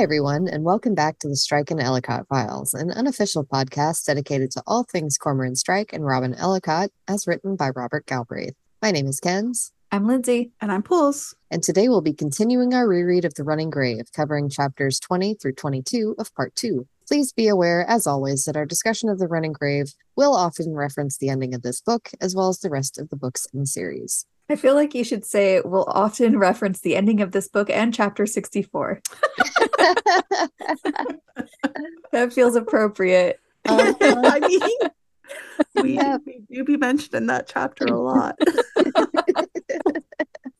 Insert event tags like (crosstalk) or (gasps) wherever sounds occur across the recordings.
Hi, everyone, and welcome back to the Strike and Ellacott Files, an unofficial podcast dedicated to all things Cormoran Strike and Robin Ellacott, as written by Robert Galbraith. My name is Kenz, I'm Lindsay. And I'm Pools. and today we'll be continuing our reread of The Running Grave, covering chapters 20 through 22 of Part 2. Please be aware, as always, that our discussion of The Running Grave will often reference the ending of this book, as well as the rest of the books in the series. I feel like you should say we'll often reference the ending of this book and chapter 64. (laughs) That feels appropriate. Uh-huh. (laughs) I mean, we, Yeah. we do be mentioned in that chapter a lot. (laughs)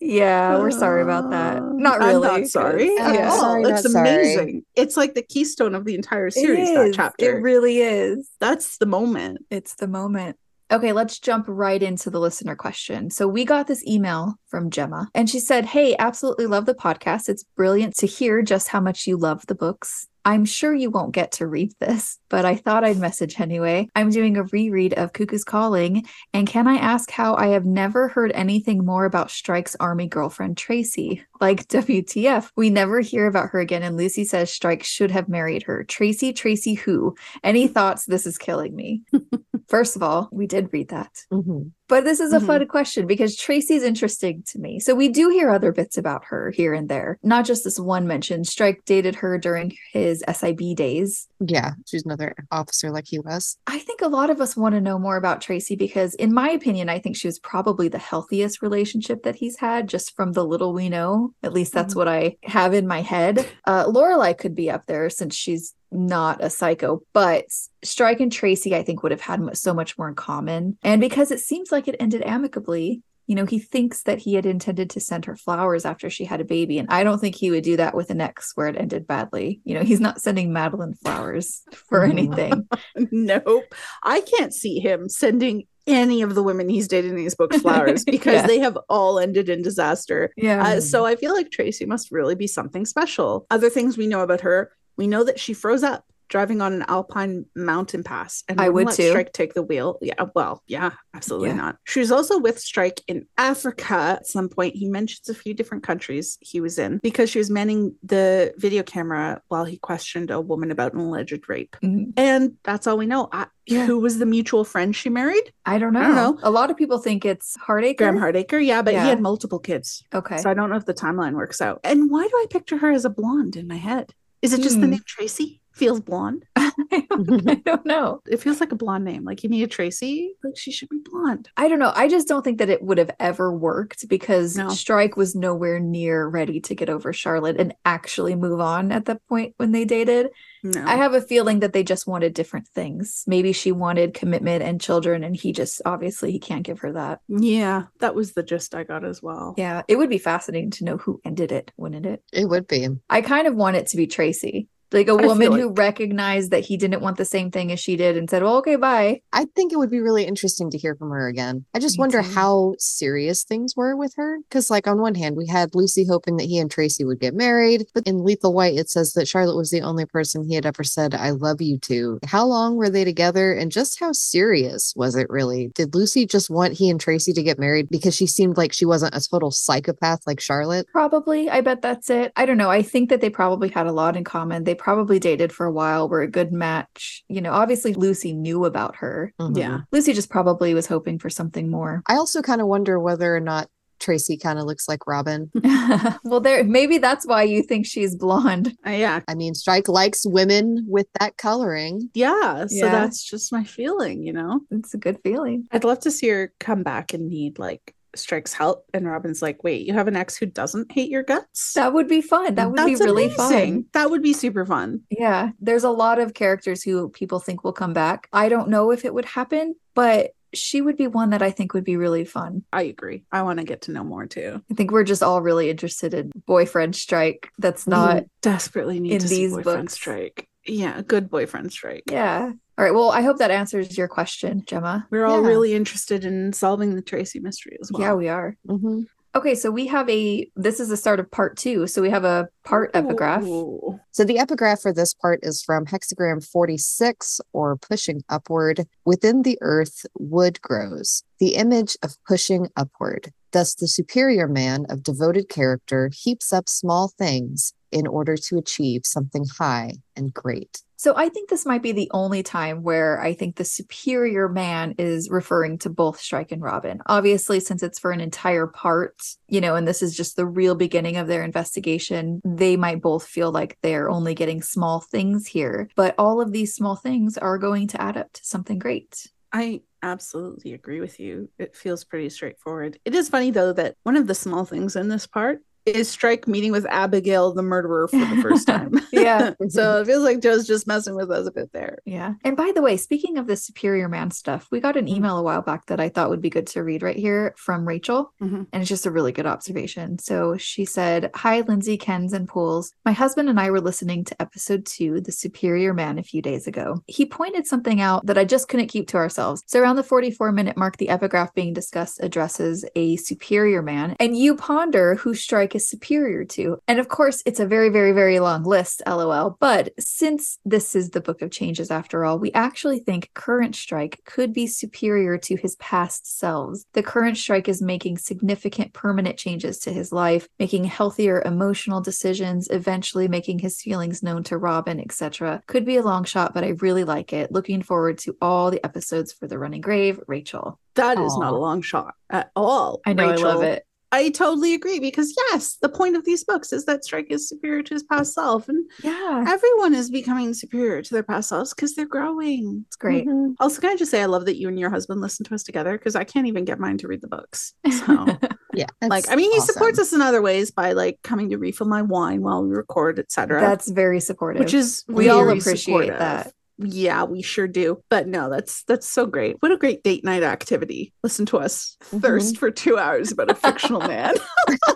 Yeah, we're sorry about that. Uh, Not I'm really. not sorry at Yeah. all. sorry, not it's sorry. amazing. It's like the keystone of the entire series. That is. chapter. It really is. That's the moment. It's the moment. Okay, let's jump right into the listener question. So, we got this email from Gemma, and she said, Hey, absolutely love the podcast. It's brilliant to hear just how much you love the books. I'm sure you won't get to read this, but I thought I'd message anyway. I'm doing a reread of Cuckoo's Calling, and can I ask how I have never heard anything more about Strike's army girlfriend, Tracy? Like, (laughs) WTF, we never hear about her again, and Lucy says Strike should have married her. Tracy, Tracy, who? Any thoughts? This is killing me. (laughs) First of all, we did read that. Mhm. But this is a fun question because Tracy's interesting to me. So we do hear other bits about her here and there, not just this one mention. Strike dated her during his SIB days. Yeah, she's another officer like he was. I think a lot of us want to know more about Tracy because, in my opinion, I think she was probably the healthiest relationship that he's had, just from the little we know. At least that's Mhm. what I have in my head. Uh, Lorelei could be up there since she's not a psycho, but Strike and Tracy, I think, would have had so much more in common. And because it seems like it ended amicably, you know, he thinks that he had intended to send her flowers after she had a baby. And I don't think he would do that with an ex where it ended badly. You know, he's not sending Madeline flowers for (laughs) anything. Nope. I can't see him sending any of the women he's dated in these books flowers (laughs) because Yeah. they have all ended in disaster. Yeah. Uh, so I feel like Tracy must really be something special. Other things we know about her, we know that she froze up driving on an alpine mountain pass and I wouldn't let too. Strike take the wheel. Yeah, well, yeah, absolutely Yeah. not. She was also with Strike in Africa at some point. He mentions a few different countries he was in because she was manning the video camera while he questioned a woman about an alleged rape. Mhm. And that's all we know. I, Yeah. Who was the mutual friend she married? I don't know. I don't know. A lot of people think it's Hardacre. Graham Hardacre. Yeah, but Yeah. he had multiple kids. Okay. So I don't know if the timeline works out. And why do I picture her as a blonde in my head? Is it just the Hmm. name Tracy? Feels blonde. I (laughs) don't I don't know. It feels like a blonde name. Like you need a Tracy. Like she should be blonde. I don't know. I just don't think that it would have ever worked because No. Strike was nowhere near ready to get over Charlotte and actually move on at that point when they dated. No. I have a feeling that they just wanted different things. Maybe she wanted commitment and children, and he just obviously he can't give her that. yeah, that was the gist I got as well. Yeah, it would be fascinating to know who ended it, wouldn't it? It would be. I kind of want it to be Tracy. Like a woman who recognized that he didn't want the same thing as she did and said, Well, okay, bye. I think it would be really interesting to hear from her again. I just Me wonder too. how serious things were with her. Because, like, on one hand, we had Lucy hoping that he and Tracy would get married, but in Lethal White, it says that Charlotte was the only person he had ever said, I love you to. How long were they together? And just how serious was it really? Did Lucy just want he and Tracy to get married because she seemed like she wasn't a total psychopath like Charlotte? Probably. I bet that's it. I don't know. I think that they probably had a lot in common. They probably dated for a while, were a good match. You know, obviously Lucy knew about her. Mhm. Yeah. Lucy just probably was hoping for something more. I also kind of wonder whether or not Tracy kind of looks like Robin. (laughs) well, there maybe that's why you think she's blonde. (laughs) Uh, yeah. I mean, Strike likes women with that coloring. Yeah. So Yeah. that's just my feeling, you know? It's a good feeling. I'd love to see her come back and need like Strike's help. And Robin's like, wait, you have an ex who doesn't hate your guts? That would be fun. That would be really amazing. fun. That would be super fun. Yeah, there's a lot of characters who people think will come back. I don't know if it would happen, but she would be one that I think would be really fun. I agree. I want to get to know more too. I think we're just all really interested in boyfriend strike that's not We desperately need in to see these boyfriend books. strike. Yeah, a good boyfriend strike. Yeah. All right. Well, I hope that answers your question, Gemma. We're all Yeah. really interested in solving the Tracy mystery as well. Yeah, we are. Mhm. Okay, so we have a this is the start of part two. So we have a part epigraph. Ooh. So the epigraph for this part is from hexagram 46 or pushing upward. Within the earth, wood grows, the image of pushing upward. Thus, the superior man of devoted character heaps up small things, in order to achieve something high and great. So I think this might be the only time where I think the superior man is referring to both Strike and Robin. Obviously, since it's for an entire part, you know, and this is just the real beginning of their investigation, they might both feel like they're only getting small things here. But all of these small things are going to add up to something great. I absolutely agree with you. It feels pretty straightforward. It is funny though that one of the small things in this part is Strike meeting with Abigail, the murderer, for the first (laughs) time. Yeah. (laughs) so it feels like Jo's just messing with us a bit there. Yeah. And by the way, speaking of the superior man stuff, we got an Mhm. email a while back that I thought would be good to read right here from Rachel. Mhm. And it's just a really good observation. So she said, Hi, Lindsay, Kens, and Pools. My husband and I were listening to episode two, The Superior Man, a few days ago. He pointed something out that I just couldn't keep to ourselves. So around the 44 minute mark, the epigraph being discussed addresses a superior man, and you ponder who Strike is superior to. And of course, it's a very, very, very long list, lol. But since this is the Book of Changes after all, we actually think current Strike could be superior to his past selves. The current Strike is making significant permanent changes to his life, making healthier emotional decisions, eventually making his feelings known to Robin, etc. Could be a long shot, but I really like it. Looking forward to all the episodes for The Running Grave, Rachel. That is not a long shot at all. I know I love it. I totally agree because yes, the point of these books is that Strike is superior to his past self, and Yeah, everyone is becoming superior to their past selves because they're growing. it's great. Mhm. Also, can I just say I love that you and your husband listen to us together because I can't even get mine to read the books. So, (laughs) Yeah. like, I mean, he supports us in other ways by like coming to refill my wine while we record, etc. That's very supportive. which is we all appreciate supportive. that. Yeah, we sure do. But no, that's that's so great. What a great date night activity. Listen to us Mhm. thirst for two hours about a fictional man. (laughs) (laughs)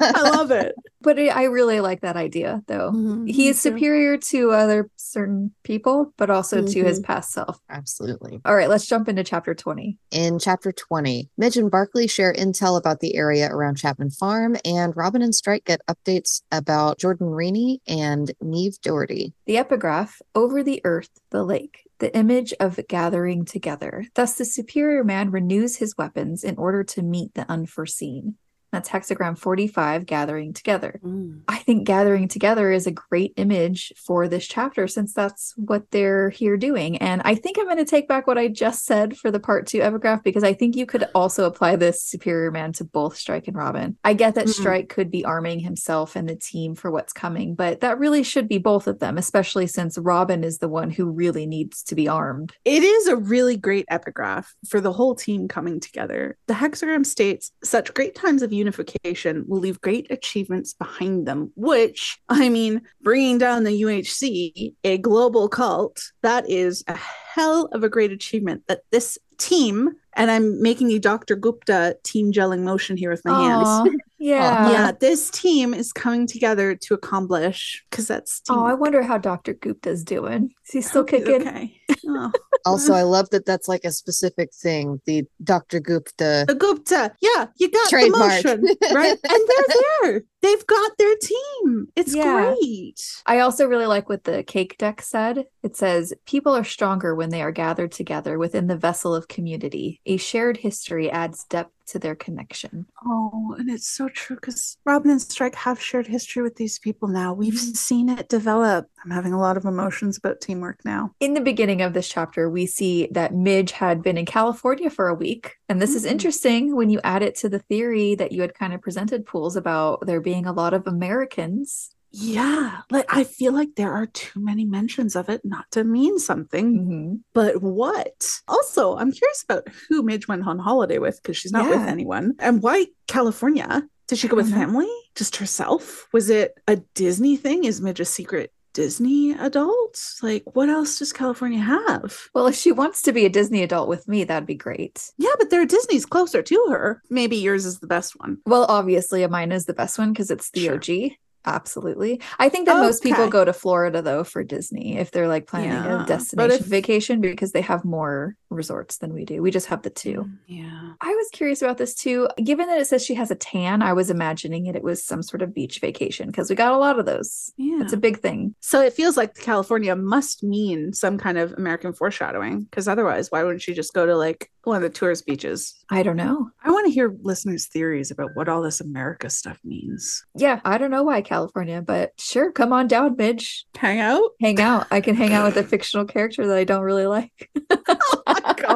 I love it. But I I really like that idea, though. Mhm, He is too. superior to other certain people, but also to his Mhm. past self. Absolutely. All right, let's jump into chapter 20. In chapter 20, Midge and Barclay share intel about the area around Chapman Farm, and Robin and Strike get updates about Jordan Reaney and Niamh Doherty. The epigraph Over the earth, the lake, the image of gathering together. Thus, the superior man renews his weapons in order to meet the unforeseen. That's hexagram 45, gathering together. Mm. I think gathering together is a great image for this chapter since that's what they're here doing. And I think I'm going to take back what I just said for the part two epigraph because I think you could also apply this superior man to both Strike and Robin. I get that Mhm. Strike could be arming himself and the team for what's coming, but that really should be both of them, especially since Robin is the one who really needs to be armed. It is a really great epigraph for the whole team coming together. The hexagram states such great times of unification will leave great achievements behind them, which, I mean, bringing down the UHC, a global cult, that is a hell of a great achievement that this team, and I'm making a Dr. Gupta team gelling motion here with my hands. (laughs) Aw, yeah. yeah, this team is coming together to accomplish because that's Oh, I wonder how Dr. Gupta's doing. Is he still kicking? Okay. (laughs) Oh. Also, I love that that's like a specific thing. The Dr. Gupta. The Gupta. Yeah, you got Trademark. the motion, right? (laughs) And they're there. They've got their team. It's Yeah. great. I also really like what the cake deck said. It says, People are stronger when they are gathered together within the vessel of community. A shared history adds depth to their connection. Oh, and it's so true because Robin and Strike have shared history with these people now. We've Mhm. seen it develop. I'm having a lot of emotions about teamwork now. In the beginning of this chapter, we see that Midge had been in California for a week. And this is Mhm. interesting when you add it to the theory that you had kind of presented, Pools, about there being a lot of Americans. Yeah, like I feel like there are too many mentions of it not to mean something. Mhm. But what? Also, I'm curious about who Midge went on holiday with because she's not with anyone. And why California? Did she go with know. family? Just herself? Was it a Disney thing? Is Midge a secret Disney adult? Like, what else does California have? Well, if she wants to be a Disney adult with me, that'd be great. Yeah, but there are Disney's closer to her. Maybe yours is the best one. Well, obviously, mine is the best one because it's the Sure. OG. Absolutely. I think that most people go to Florida though for Disney if they're like planning Yeah, a destination if- vacation because they have more resorts than we do. We just have the two. Mm, yeah. I was curious about this too. Given that it says she has a tan, I was imagining it, it was some sort of beach vacation because we got a lot of those. Yeah. It's a big thing. so it feels like California must mean some kind of American foreshadowing because otherwise, why wouldn't she just go to like one of the tourist beaches? I don't know. I want to hear listeners' theories about what all this America stuff means. Yeah, I don't know why California, but sure, come on down, Midge. Hang out? Hang out. I can hang out with a fictional character that I don't really like. (laughs)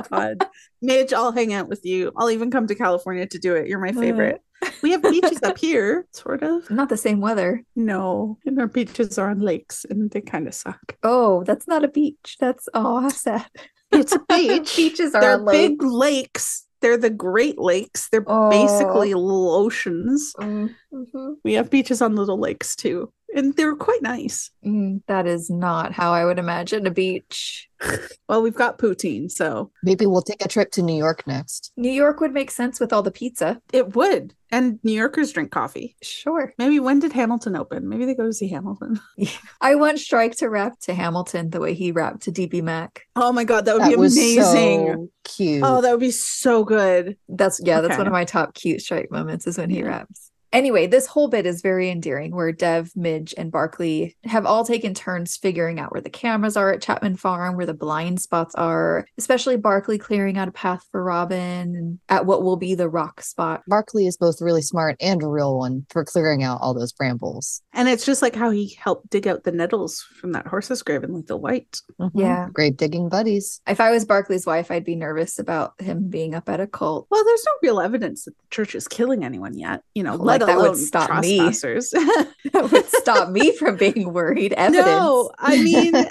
God. Midge, I'll hang out with you. I'll even come to California to do it. You're my favorite. We have beaches up here, sort of. Not the same weather. No, and our beaches are on lakes and they kind of suck. Oh, that's not a beach. That's oh, how sad. It's a beach. (laughs) Beaches are They're a lake. big lakes. They're the Great Lakes. They're Oh. basically little oceans. Mhm. We have beaches on little lakes too, and they were quite nice. Mm, that is not how I would imagine a beach. (laughs) Well, we've got poutine, so Maybe we'll take a trip to New York next. New York would make sense with all the pizza. it would. And New Yorkers drink coffee. Sure. Maybe when did Hamilton open? Maybe they go to see Hamilton. (laughs) (laughs) I want Strike to rap to Hamilton the way he rapped to DB Mac. Oh my god, that would That be was amazing. so cute. Oh, that would be so good. That's yeah, that's one of my top cute Strike moments is when he raps. Anyway, this whole bit is very endearing where Dev, Midge, and Barclay have all taken turns figuring out where the cameras are at Chapman Farm, where the blind spots are, especially Barclay clearing out a path for Robin at what will be the rock spot. Barclay is both really smart and a real one for clearing out all those brambles. And it's just like how he helped dig out the nettles from that horse's grave in Lethal White. Mhm. Yeah. Grave digging buddies. If I was Barclay's wife, I'd be nervous about him being up at a cult. Well, there's no real evidence that the church is killing anyone yet, you know, Like, let that would stop me. (laughs) That would stop me from being worried. (laughs) Evidence. no, I mean, (laughs)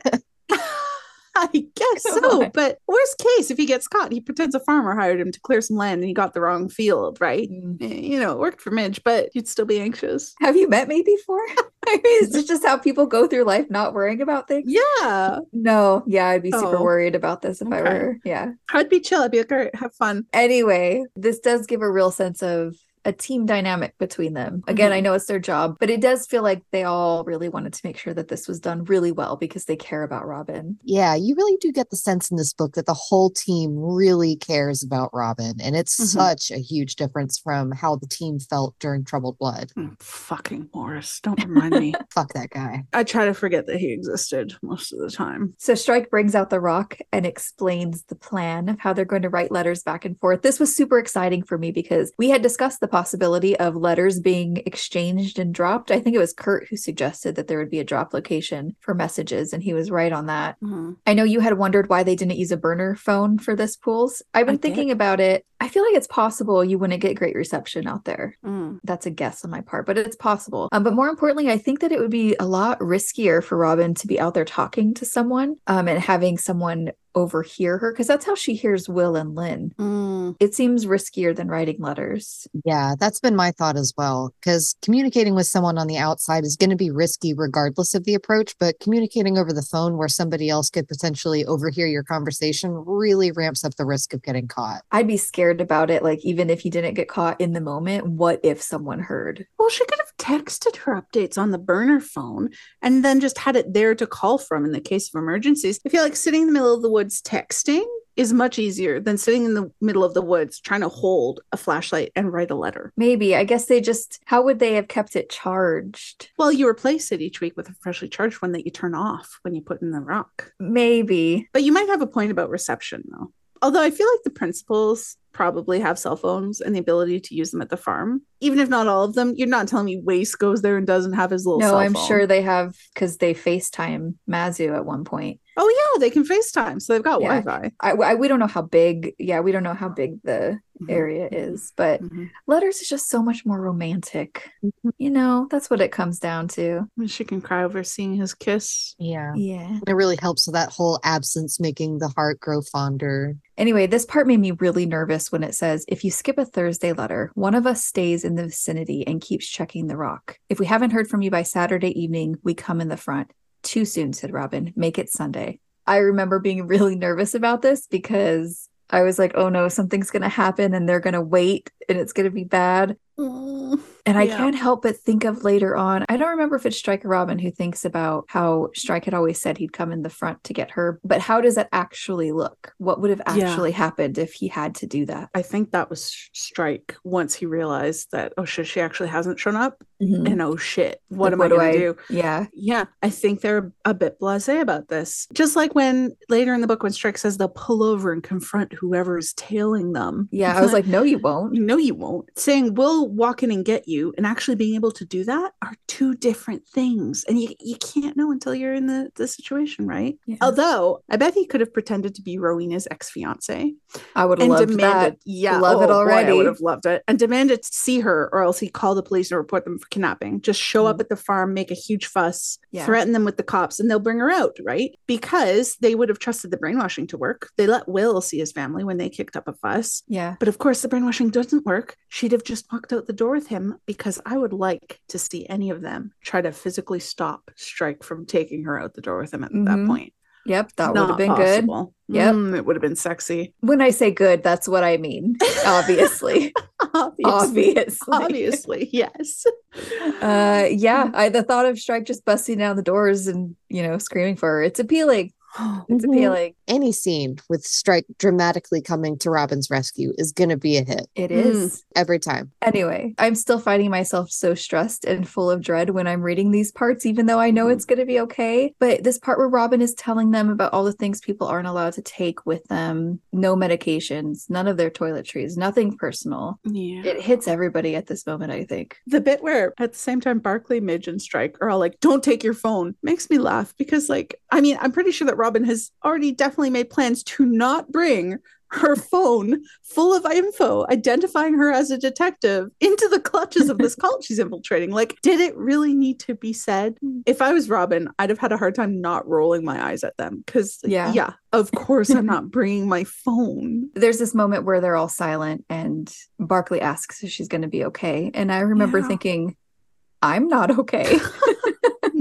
I guess Come so. on. But worst case, if he gets caught, he pretends a farmer hired him to clear some land and he got the wrong field, right? Mm. Eh, You know, it worked for Midge, but you'd still be anxious. Have you met me before? I mean, is this just how people go through life not worrying about things? Yeah, No, yeah, I'd be super Oh. worried about this if I were. Yeah. I'd be chill. I'd be like, all right, have fun. Anyway, this does give a real sense of a team dynamic between them. Again, I know it's their job, but it does feel like they all really wanted to make sure that this was done really well because they care about Robin. Yeah, you really do get the sense in this book that the whole team really cares about Robin. And it's Mhm. such a huge difference from how the team felt during Troubled Blood. Mm, fucking Morris. Don't remind me. (laughs) Fuck that guy. I try to forget that he existed most of the time. So Strike brings out the rock and explains the plan of how they're going to write letters back and forth. This was super exciting for me because we had discussed the possibility of letters being exchanged and dropped. I think it was Kurt who suggested that there would be a drop location for messages, and he was right on that. Mhm. I know you had wondered why they didn't use a burner phone for this pools. I've been I did. thinking about it. I feel like it's possible you wouldn't get great reception out there. Mm. That's a guess on my part, but it's possible. Um, but more importantly, I think that it would be a lot riskier for Robin to be out there talking to someone um, and having someone overhear her because that's how she hears Will and Lin. Mm. It seems riskier than writing letters. Yeah, that's been my thought as well. Because communicating with someone on the outside is going to be risky regardless of the approach, but communicating over the phone where somebody else could potentially overhear your conversation really ramps up the risk of getting caught. I'd be scared about it. Like, even if you didn't get caught in the moment, what if someone heard? Well, she could have texted her updates on the burner phone and then just had it there to call from in the case of emergencies. If you're like sitting in the middle of the woods texting is much easier than sitting in the middle of the woods trying to hold a flashlight and write a letter. Maybe. I guess they just, how would they have kept it charged? Well, you replace it each week with a freshly charged one that you turn off when you put in the rock. Maybe. But you might have a point about reception, though. Although I feel like the principals probably have cell phones and the ability to use them at the farm. Even if not all of them, you're not telling me Wace goes there and doesn't have his little No, I'm phone. sure they have because they FaceTime Mazu at one point. Oh yeah, they can FaceTime, so they've got Yeah. Wi-Fi. I, I we don't know how big. Yeah, we don't know how big the Mhm. area is, but Mhm. letters is just so much more romantic. You know, that's what it comes down to. She can cry over seeing his kiss. Yeah. Yeah. It really helps with that whole absence making the heart grow fonder. Anyway, this part made me really nervous when it says if you skip a Thursday letter, one of us stays in the vicinity and keeps checking the rock. If we haven't heard from you by Saturday evening, we come in the front. Too soon, said Robin. Make it Sunday. I remember being (laughs) really nervous about this because I was like, oh no, something's going to happen and they're going to wait and it's going to be bad. Mm, And I Yeah. can't help but think of later on. I don't remember if it's Strike or Robin who thinks about how Strike had always said he'd come in the front to get her, but how does that actually look? What would have Yeah. actually happened if he had to do that? I think that was Strike once he realized that, oh shit, she actually hasn't shown up. Mhm. And oh shit, what Like, am I going to do? Yeah. Yeah, I think they're a bit blasé about this. Just like when later in the book, when Strike says they'll pull over and confront whoever's tailing them. Yeah. I was like, no, you won't. no, you won't. Saying we'll walk in and get you and actually being able to do that are two different things. And you, you can't know until you're in the, the situation, right? Yeah. Although I bet he could have pretended to be Rowena's ex fiance I would have loved demanded, that. yeah, Love it oh, boy, I would have loved it, and demanded to see her, or else he'd call the police and report them for kidnapping. Just show up Mm. at the farm, make a huge fuss, Yeah. threaten them with the cops, and they'll bring her out, right? Because they would have trusted the brainwashing to work. They let Will see his family when they kicked up a fuss. Yeah. But of course, the brainwashing doesn't work. She'd have just walked out the door with him because I would like to see any of them try to physically stop Strike from taking her out the door with him at that Mhm. point. Yep. That would have been good. possible. Yep. Mm, it would have been sexy. When I say good, that's what I mean. (laughs) Obviously. Obviously. Obviously. Obviously, yes. Uh yeah. I the thought of Strike just busting down the doors and, you know, screaming for her. It's appealing. It's Mhm. appealing. Any scene with Strike dramatically coming to Robin's rescue is going to be a hit It is. Mm. every time. Anyway, I'm still finding myself so stressed and full of dread when I'm reading these parts, even though I know Mhm. it's going to be okay. But this part where Robin is telling them about all the things people aren't allowed to take with them no medications, none of their toiletries, nothing personal. Yeah. It hits everybody at this moment, I think. the bit where at the same time Barclay, Midge, and Strike are all like, "Don't take your phone," makes me laugh because, like, I mean, I'm pretty sure that Robin has already definitely made plans to not bring her phone full of info identifying her as a detective into the clutches of this (laughs) cult she's infiltrating. Like, did it really need to be said? Mm. If I was Robin, I'd have had a hard time not rolling my eyes at them because, Yeah. yeah, of course, I'm not (laughs) bringing my phone. There's this moment where they're all silent and Barclay asks if she's going to be okay. And I remember Yeah. thinking, I'm not okay. (laughs)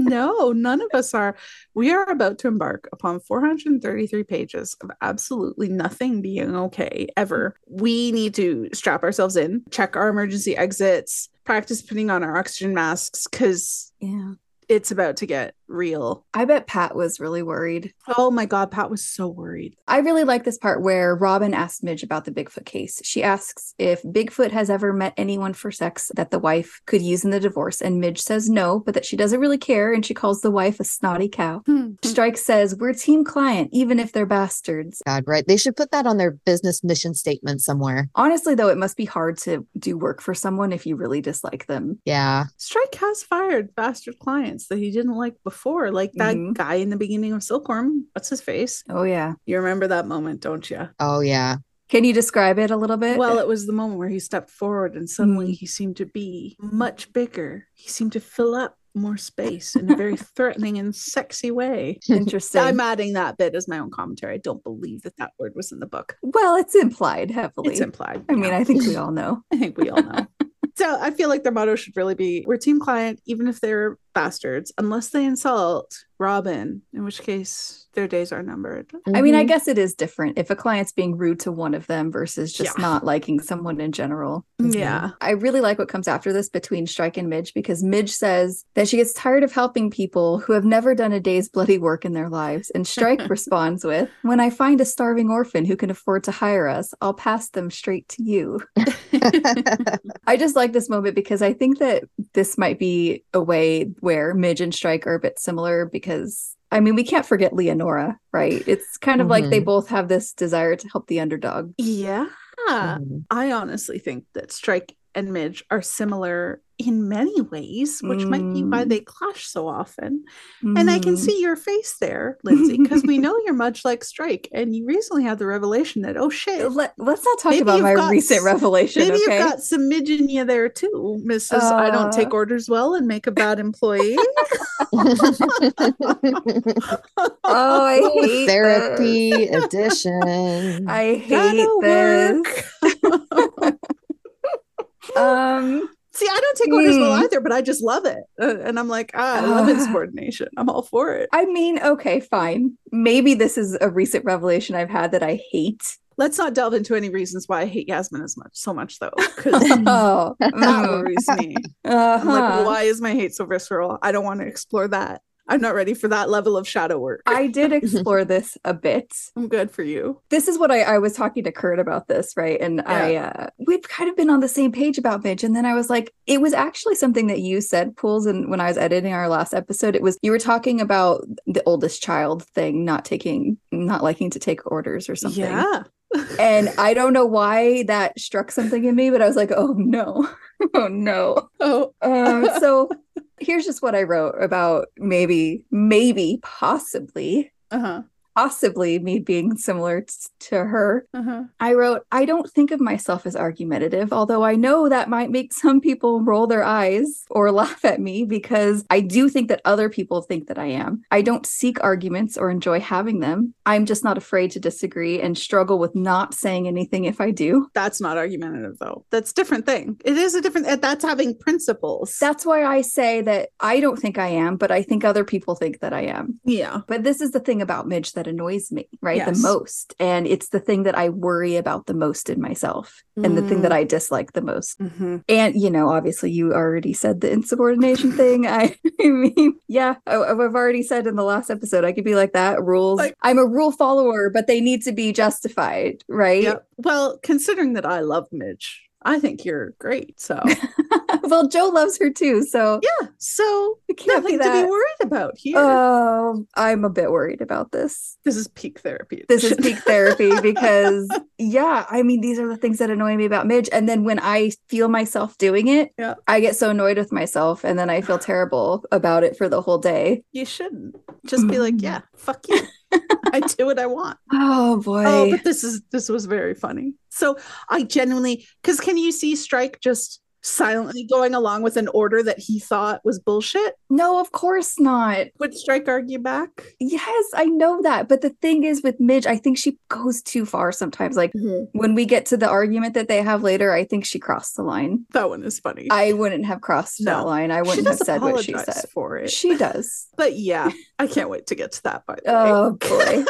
no, none of us are. We are about to embark upon 433 pages of absolutely nothing being okay ever. We need to strap ourselves in, check our emergency exits, practice putting on our oxygen masks because yeah. it's about to get real. I bet Pat was really worried. Oh my God, Pat was so worried. I really like this part where Robin asks Midge about the Bigfoot case. She asks if Bigfoot has ever met anyone for sex that the wife could use in the divorce, and Midge says no, but that she doesn't really care, and she calls the wife a snotty cow. Hmm, hmm. Strike says, We're team client, even if they're bastards. God, right? They should put that on their business mission statement somewhere. Honestly, though, it must be hard to do work for someone if you really dislike them. Yeah. Strike has fired bastard clients that he didn't like before, like that Mhm. guy in the beginning of Silkworm. What's his face? Oh, yeah. You remember that moment, don't you? Oh, yeah. Can you describe it a little bit? Well, it was the moment where he stepped forward and suddenly he seemed to be much bigger. He seemed to fill up more space in a very (laughs) threatening and sexy way. Interesting. I'm adding that bit as my own commentary. I don't believe that that word was in the book. well, it's implied heavily. It's implied. I mean. I think we (laughs) all know. I think we all know. (laughs) so I feel like their motto should really be we're team client, even if they're bastards, unless they insult Robin, in which case their days are numbered. I mean, I Mhm. guess it is different if a client's being rude to one of them versus just Yeah. not liking someone in general. Yeah. I really like what comes after this between Strike and Midge because Midge says that she gets tired of helping people who have never done a day's bloody work in their lives. And Strike (laughs) responds with, When I find a starving orphan who can afford to hire us, I'll pass them straight to you. (laughs) (laughs) I just like this moment because I think that this might be a way where Midge and Strike are a bit similar because I mean, we can't forget Leonora, right? It's kind of like they Mhm. both have this desire to help the underdog. Yeah. Mhm. I honestly think that Strike and Midge are similar in many ways, which might be why Mm. they clash so often. And I can Mm. see your face there, (laughs) Lindsay, because we know you're much like Strike, and you recently had the revelation that, oh shit, Let, us not talk Maybe about my got recent revelation, maybe okay? you've got some midge in you there too, Mrs. I don't Uh. take orders well and make a bad employee. (laughs) Oh, I (laughs) hate Therapy edition. I hate Gotta this. Um, See, I don't take orders well Hmm. either, but I just love it. Uh, and I'm like, ah, I love Ah. insubordination. I'm all for it. I mean, okay, fine. Maybe this is a recent revelation I've had that I hate Let's not delve into any reasons why I hate Yasmin as much so much though, because (laughs) Oh, that mm, worries (laughs) me. I'm uh-huh. like, why is my hate so visceral? I don't want to explore that. I'm not ready for that level of shadow work. I did (laughs) explore this a bit. I'm good for you. This is what I, I was talking to Kurt about this, right? And I uh we've kind of been on the same page about Midge. And then I was like, it was actually something that you said, Pools, and when I was editing our last episode, it was you were talking about the oldest child thing, not taking not liking to take orders or something. Yeah. (laughs) And I don't know why that struck something in me, but I was like, oh no. (laughs) oh no. Oh, Um, so here's just what I wrote about maybe, maybe, possibly, uh-huh. Possibly me being similar t- to her. Uh-huh. I wrote, I don't think of myself as argumentative, although I know that might make (laughs) some people roll their eyes or laugh at me because I do think that other people think that I am. I don't seek arguments or enjoy having them. I'm just not afraid to disagree and struggle with not saying anything if I do. That's not argumentative though. That's a different thing. It is a different uh, that's having principles. That's why I say that I don't think I am, but I think other people think that I am. yeah. But this is the thing about Midge that annoys me, right? Yes. The most. And it's the thing that I worry about the most in myself and the thing that I dislike the most. Mm-hmm. And, you know, obviously you already said the insubordination thing. I, (laughs) I mean, yeah, I, I've already said in the last episode, I could be like that. Rules. Like- I'm a rule follower, but they need to be justified, right? Yeah. Well, considering that I love Midge, I think you're great. So (laughs) well, Jo loves her too. So yeah. So it can't nothing be to be worried about here. Oh, I'm a bit worried about this. this is peak therapy. this is peak (laughs) therapy because yeah i mean these are the things that annoy me about midge and then when i feel myself doing it Yeah. i get so annoyed with myself and then i feel (sighs) terrible about it for the whole day you shouldn't just be like, yeah, fuck you. I (laughs) do what I want. oh boy Oh, but this is this was very funny. So I genuinely because can you see Strike just silently going along with an order that he thought was bullshit? no of course not Would Strike argue back? yes i know that but the thing is with midge i think she goes too far sometimes like mm-hmm. when we get to the argument that they have later i think she crossed the line That one is funny. i wouldn't have crossed that line i wouldn't have said what she said for it. she does (laughs) But yeah, I can't wait to get to that by the way. oh boy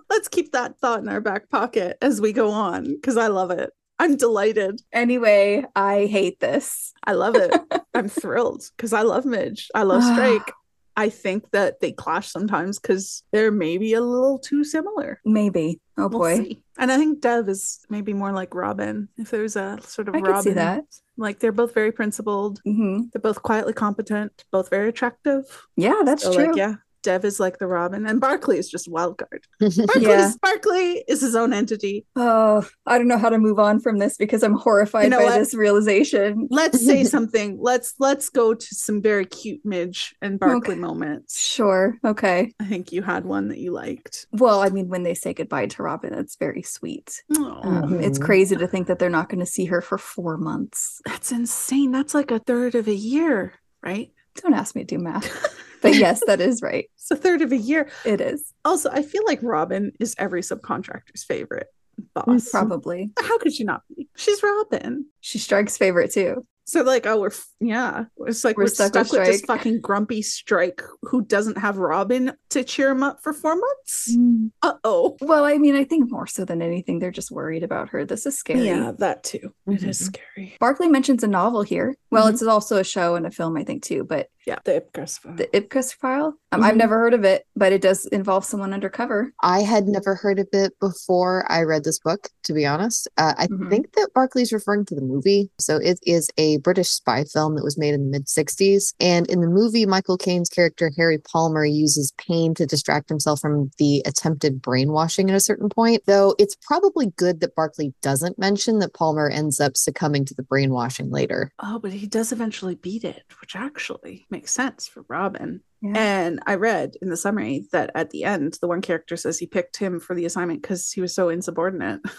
(laughs) Let's keep that thought in our back pocket as we go on because I love it. I'm delighted. anyway i hate this I love it. I'm (laughs) thrilled because I love Midge. I love (sighs) Strike. I think that they clash sometimes because they're maybe a little too similar. maybe oh We'll boy see. And I think Dev is maybe more like Robin. If there's a sort of I Robin, that. like they're both very principled. hmm They're both quietly competent. Both very attractive. Yeah, that's So, true. Like, yeah, Dev is like the Robin, and Barclay is just a wild card. Barclay's, (laughs) Yeah. Barclay is his own entity. Oh, I don't know how to move on from this because I'm horrified You know by what? this realization. Let's say (laughs) something. Let's let's go to some very cute Midge and Barclay Okay. moments. Sure. Okay. I think you had one that you liked. Well, I mean, when they say goodbye to Robin, it's very sweet. Aw. Um, It's crazy to think that they're not going to see her for four months. That's insane. That's like a third of a year, right? Don't ask me to do math. (laughs) But yes, that is right. (laughs) It's a third of a year. It is. Also, I feel like Robin is every subcontractor's favorite boss. Probably. How could she not be? She's Robin. She strikes favorite too. So like, oh, we're yeah, it's like We're we're, stuck stuck, with with, this fucking grumpy Strike who doesn't have Robin to cheer him up for four months. Uh oh. Well, I mean, I think more so than anything, they're just worried about her. This is scary. Yeah, that too. It is Mhm. scary. Barclay mentions a novel here. Well, Mhm. it's also a show and a film, I think, too. But Yeah, the Ipcress file. the Ipcress file, um, I've Mhm. never heard of it, but it does involve someone undercover. I had never heard of it before I read this book, to be honest. Uh, I Mhm. think that Barclay's referring to the movie. So it is a British spy film that was made in the mid 60s. And in the movie, Michael Caine's character, Harry Palmer, uses pain to distract himself from the attempted brainwashing at a certain point. Though it's probably good that Barclay doesn't mention that Palmer ends up succumbing to the brainwashing later. Oh, but he does eventually beat it, which actually makes sense for Robin. Yeah. And I read in the summary that at the end, the one character says he picked him for the assignment because he was so insubordinate. (laughs)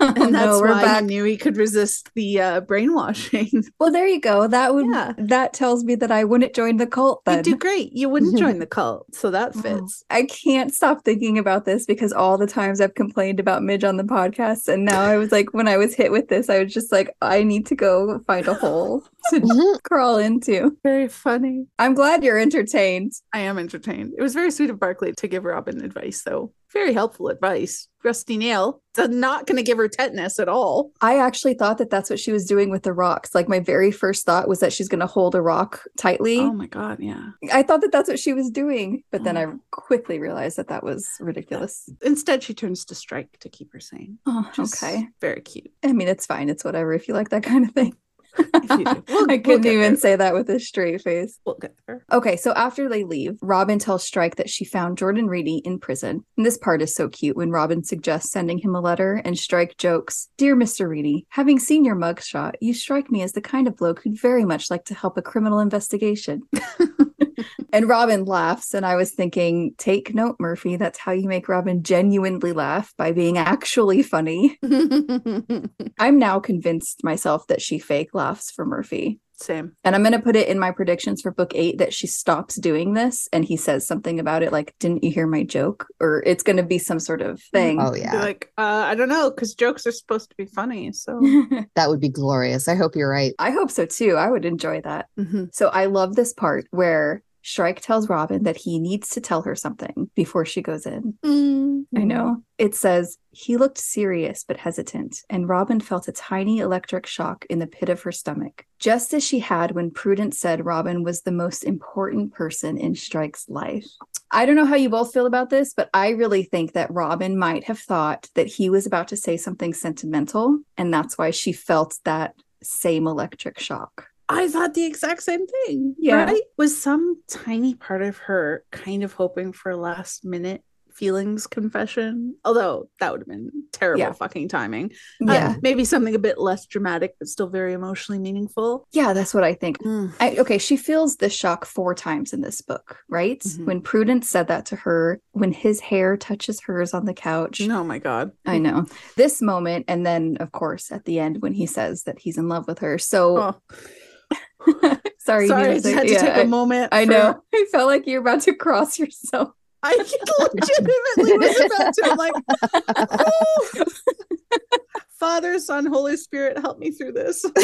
Oh, And that's no, why back. he knew he could resist the uh, brainwashing. (laughs) Well, there you go. That would Yeah. that tells me that I wouldn't join the cult then. You'd do great. You wouldn't (laughs) join the cult. So that Oh, fits. I can't stop thinking about this because all the times I've complained about Midge on the podcast, and now I was like, when I was hit with this, I was just like, I need to go find a hole (laughs) to Mhm. crawl into. Very funny. I'm glad you're entertained. I am entertained. It was very sweet of Barclay to give Robin advice, though. Very helpful advice. Rusty nail. Not going to give her tetanus at all. I actually thought that that's what she was doing with the rocks. Like my very first thought was that she's going to hold a rock tightly. Oh my god, yeah. I thought that that's what she was doing, but then I Oh. quickly realized that that was ridiculous. Instead, she turns to Strike to keep her sane. Oh, okay. Very cute. I mean, it's fine. It's whatever if you like that kind of thing. If you do. (laughs) We'll- I couldn't get even there. say that with a straight face. We'll get there. Okay, so after they leave, Robin tells Strike that she found Jordan Reaney in prison. And this part is so cute when Robin suggests sending him a letter, and Strike jokes, Dear Mr. Reaney, having seen your mugshot, you strike me as the kind of bloke who'd very much like to help a criminal investigation. (laughs) and Robin laughs, and I was thinking, take note, Murphy. That's how you make Robin genuinely laugh by being actually funny. (laughs) I'm now convinced myself that she fake laughs for Murphy. Same. And I'm going to put it in my predictions for book eight that she stops doing this and he says something about it, like, didn't you hear my joke? Or it's going to be some sort of thing. Oh Be yeah, like, uh, I don't know, because jokes are supposed to be funny. So (laughs) that would be glorious. I hope you're right. I hope so too. I would enjoy that. Mhm. So I love this part where Strike tells Robin that he needs to tell her something before she goes in. Mm-hmm. I know. It says, he looked serious but hesitant, and Robin felt a tiny electric shock in the pit of her stomach, just as she had when Prudence said Robin was the most important person in Strike's life. I don't know how you both feel about this, but I really think that Robin might have thought that he was about to say something sentimental, and that's why she felt that same electric shock. I thought the exact same thing. Yeah. Right? Was some tiny part of her kind of hoping for a last minute feelings confession? Although that would have been terrible Yeah. fucking timing. Uh, Yeah. maybe something a bit less dramatic, but still very emotionally meaningful. Yeah, that's what I think. Mm. I, okay, she feels this shock four times in this book, right? Mhm. When Prudence said that to her, when his hair touches hers on the couch. Oh my God. I know this moment, and then of course at the end when he says that he's in love with her. So Oh, (laughs) sorry, sorry, I just had to yeah, take a moment. I for- know. (laughs) I felt like you're about to cross yourself. I (laughs) legitimately was about to. I'm like, "Oh." Father, Son, Holy Spirit, help me through this. (laughs)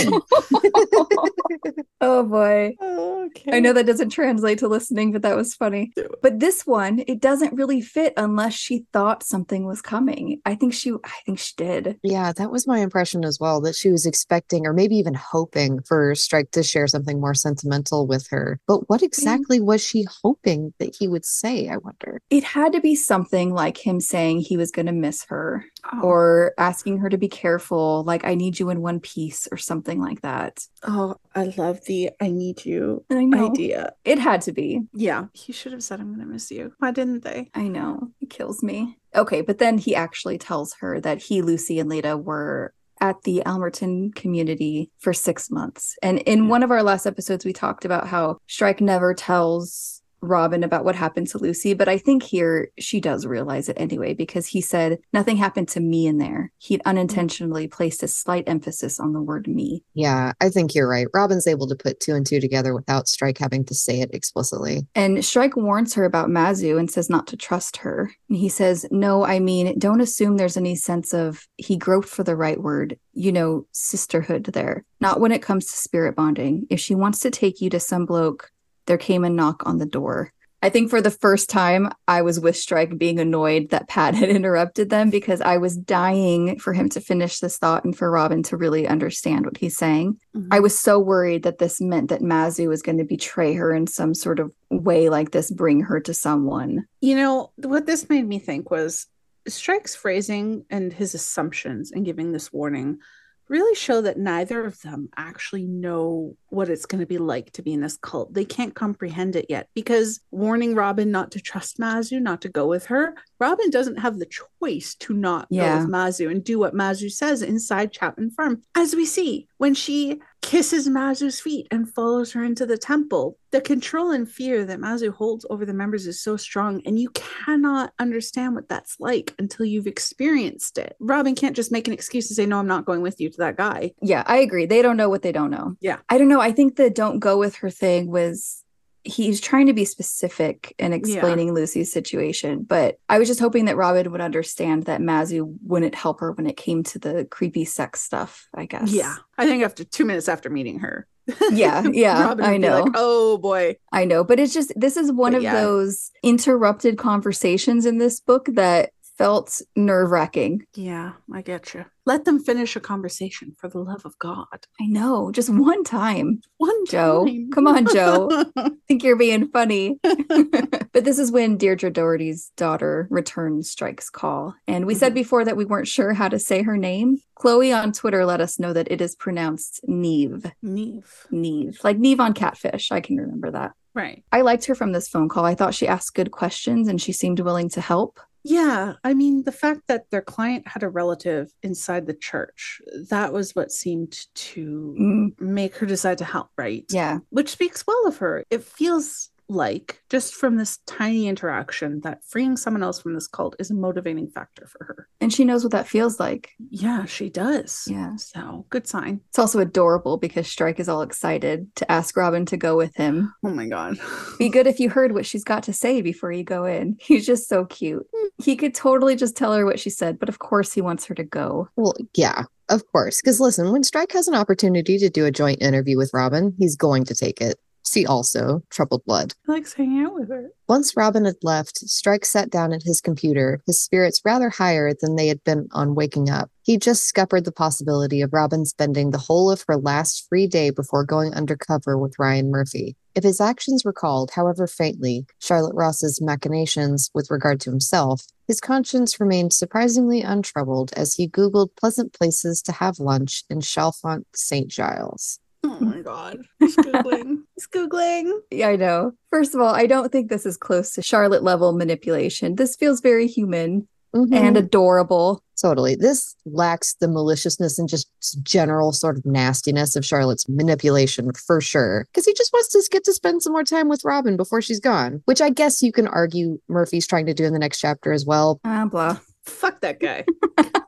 oh boy. okay. I know that doesn't translate to listening, but that was funny. But this one, it doesn't really fit unless she thought something was coming. I think she I think she did. Yeah, that was my impression as well. That she was expecting, or maybe even hoping, for Strike to share something more sentimental with her. But what exactly was she hoping that he would say? I wonder. It had to be something like him saying he was going to miss her Oh. or asking her to be careful, like, I need you in one piece or something like that. Oh, I love the I need you I idea. It had to be. Yeah. He should have said, I'm going to miss you. Why didn't they? I know. It kills me. Okay, but then he actually tells her that he, Lucy, and Leda were at the Aylmerton community for six months. And in Yeah. one of our last episodes, we talked about how Strike never tells Robin about what happened to Lucy, but I think here she does realize it anyway because he said, Nothing happened to me in there. He'd unintentionally placed a slight emphasis on the word me. Yeah, I think you're right. Robin's able to put two and two together without Strike having to say it explicitly. And Strike warns her about Mazu and says not to trust her. And he says, No, I mean, don't assume there's any sense of, he groped for the right word, you know, sisterhood there. Not when it comes to spirit bonding. If she wants to take you to some bloke, there came a knock on the door. I think for the first time, I was with Strike being annoyed that Pat had (laughs) interrupted them because I was dying for him to finish this thought and for Robin to really understand what he's saying. Mm-hmm. I was so worried that this meant that Mazu was going to betray her in some sort of way like this, bring her to someone. You know, what this made me think was Strike's phrasing and his assumptions in giving this warning really show that neither of them actually know what it's going to be like to be in this cult. They can't comprehend it yet because warning Robin not to trust Mazu, not to go with her, Robin doesn't have the choice to not Yeah. go with Mazu and do what Mazu says inside Chapman Farm. As we see, when she kisses Mazu's feet and follows her into the temple, the control and fear that Mazu holds over the members is so strong, and you cannot understand what that's like until you've experienced it. Robin can't just make an excuse to say, No, I'm not going with you to that guy. Yeah, I agree. They don't know what they don't know. Yeah. I don't know. I think the don't go with her thing was he's trying to be specific in explaining Lucy's situation, but I was just hoping that Robin would understand that Mazu wouldn't help her when it came to the creepy sex stuff, I guess. Yeah. I think after two minutes after meeting her, Yeah, yeah, (laughs) I be like, know. oh boy. I know, but it's just this is one But of yeah. those interrupted conversations in this book that felt nerve wracking. Yeah, I get you. Let them finish a conversation for the love of God. I know, just one time. One Jo, time. come on, Jo. (laughs) think you're being funny. (laughs) but this is when Deirdre Doherty's daughter returns Strike's call. And we said Mhm. before that we weren't sure how to say her name. Chloe on Twitter let us know that it is pronounced Neve. Neve. Neve. Like Neve on Catfish. I can remember that. Right. I liked her from this phone call. I thought she asked good questions and she seemed willing to help. Yeah, I mean, the fact that their client had a relative inside the church, that was what seemed to Mm, make her decide to help, right? yeah. Which speaks well of her. It feels like, just from this tiny interaction, that freeing someone else from this cult is a motivating factor for her. And she knows what that feels like. Yeah, she does. Yeah. So, good sign. It's also adorable because Strike is all excited to ask Robin to go with him. Oh my God. Be good if you (laughs) heard what she's got to say before you go in. He's just so cute. He could totally just tell her what she said, but of course he wants her to go. Well, yeah, of course. Because listen, when Strike has an opportunity to do a joint interview with Robin, he's going to take it. See also Troubled Blood. He likes hanging out with her. Once Robin had left, Strike sat down at his computer, his spirits rather higher than they had been on waking up. He just scuppered the possibility of Robin spending the whole of her last free day before going undercover with Ryan Murphy. If his actions recalled, however faintly, Charlotte Ross's machinations with regard to himself, his conscience remained surprisingly untroubled as he Googled pleasant places to have lunch in Chalfont, St. Giles. Oh my God. (laughs) He's Googling. (laughs) He's Googling. Yeah, I know. First of all, I don't think this is close to Charlotte level manipulation. This feels very human Mhm. and adorable. Totally. This lacks the maliciousness and just general sort of nastiness of Charlotte's manipulation for sure. Because he just wants to get to spend some more time with Robin before she's gone, which I guess you can argue Murphy's trying to do in the next chapter as well. Ah, blah. Fuck that guy.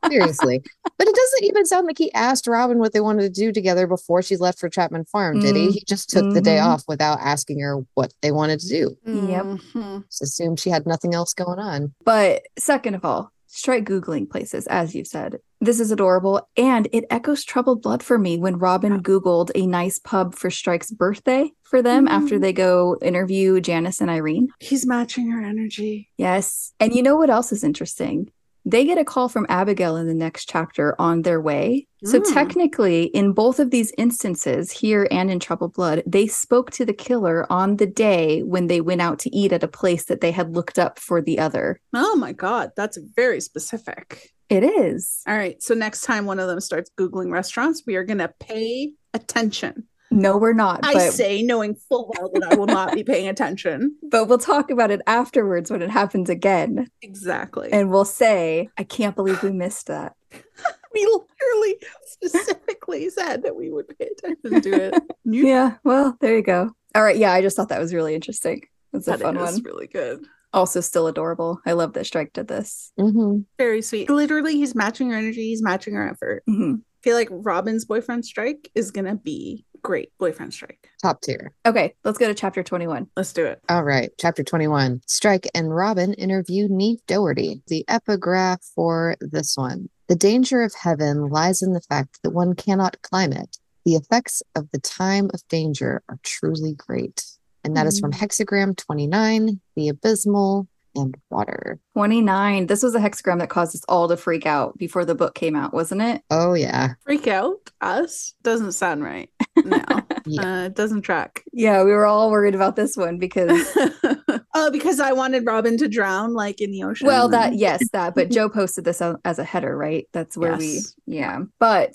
Seriously. but it doesn't even sound like he asked Robin what they wanted to do together before she left for Chapman Farm, did he? He just took the day Mhm. off without asking her what they wanted to do. Yep. Mhm. Just assumed she had nothing else going on. But second of all, strike Googling places, as you've said. This is adorable. And it echoes Troubled Blood for me when Robin Googled a nice pub for Strike's birthday for them after Mm. they go interview Janice and Irene. He's matching her energy. Yes. And you know what else is interesting? They get a call from Abigail in the next chapter on their way. So Mm. technically, in both of these instances, here and in Troubled Blood, they spoke to the killer on the day when they went out to eat at a place that they had looked up for the other. Oh my God. That's very specific. It is. All right. So next time one of them starts Googling restaurants, we are going to pay attention. No, we're not. I but, say, knowing full well that I will not be paying attention. (laughs) but we'll talk about it afterwards when it happens again. Exactly. And we'll say, I can't believe we missed that. (laughs) we literally specifically said that we would pay attention to it. You- (laughs) Yeah, well, there you go. All right. Yeah, I just thought that was really interesting. It's a That fun is one. really good. Also, still adorable. I love that Strike did this. hmm Very sweet. Literally, he's matching her energy. He's matching her effort. Mhm. I feel like Robin's boyfriend strike is going to be great boyfriend strike. Top tier. Okay, let's go to chapter 21. Let's do it. All right, chapter 21. Strike and Robin interview Niamh Doherty. The epigraph for this one. The danger of heaven lies in the fact that one cannot climb it. The effects of the time of danger are truly great. And that is from mm-hmm. Hexagram 29, The Abysmal, and Water. 29. This was a hexagram that caused us all to freak out before the book came out, wasn't it? Oh, yeah. Freak out us doesn't sound right. (laughs) No, Yeah. uh, it doesn't track. Yeah, we were all worried about this one because, (laughs) oh, because I wanted Robin to drown like in the ocean. well, that, yes, that, but Jo posted this as as a header, right? That's where we, yeah. But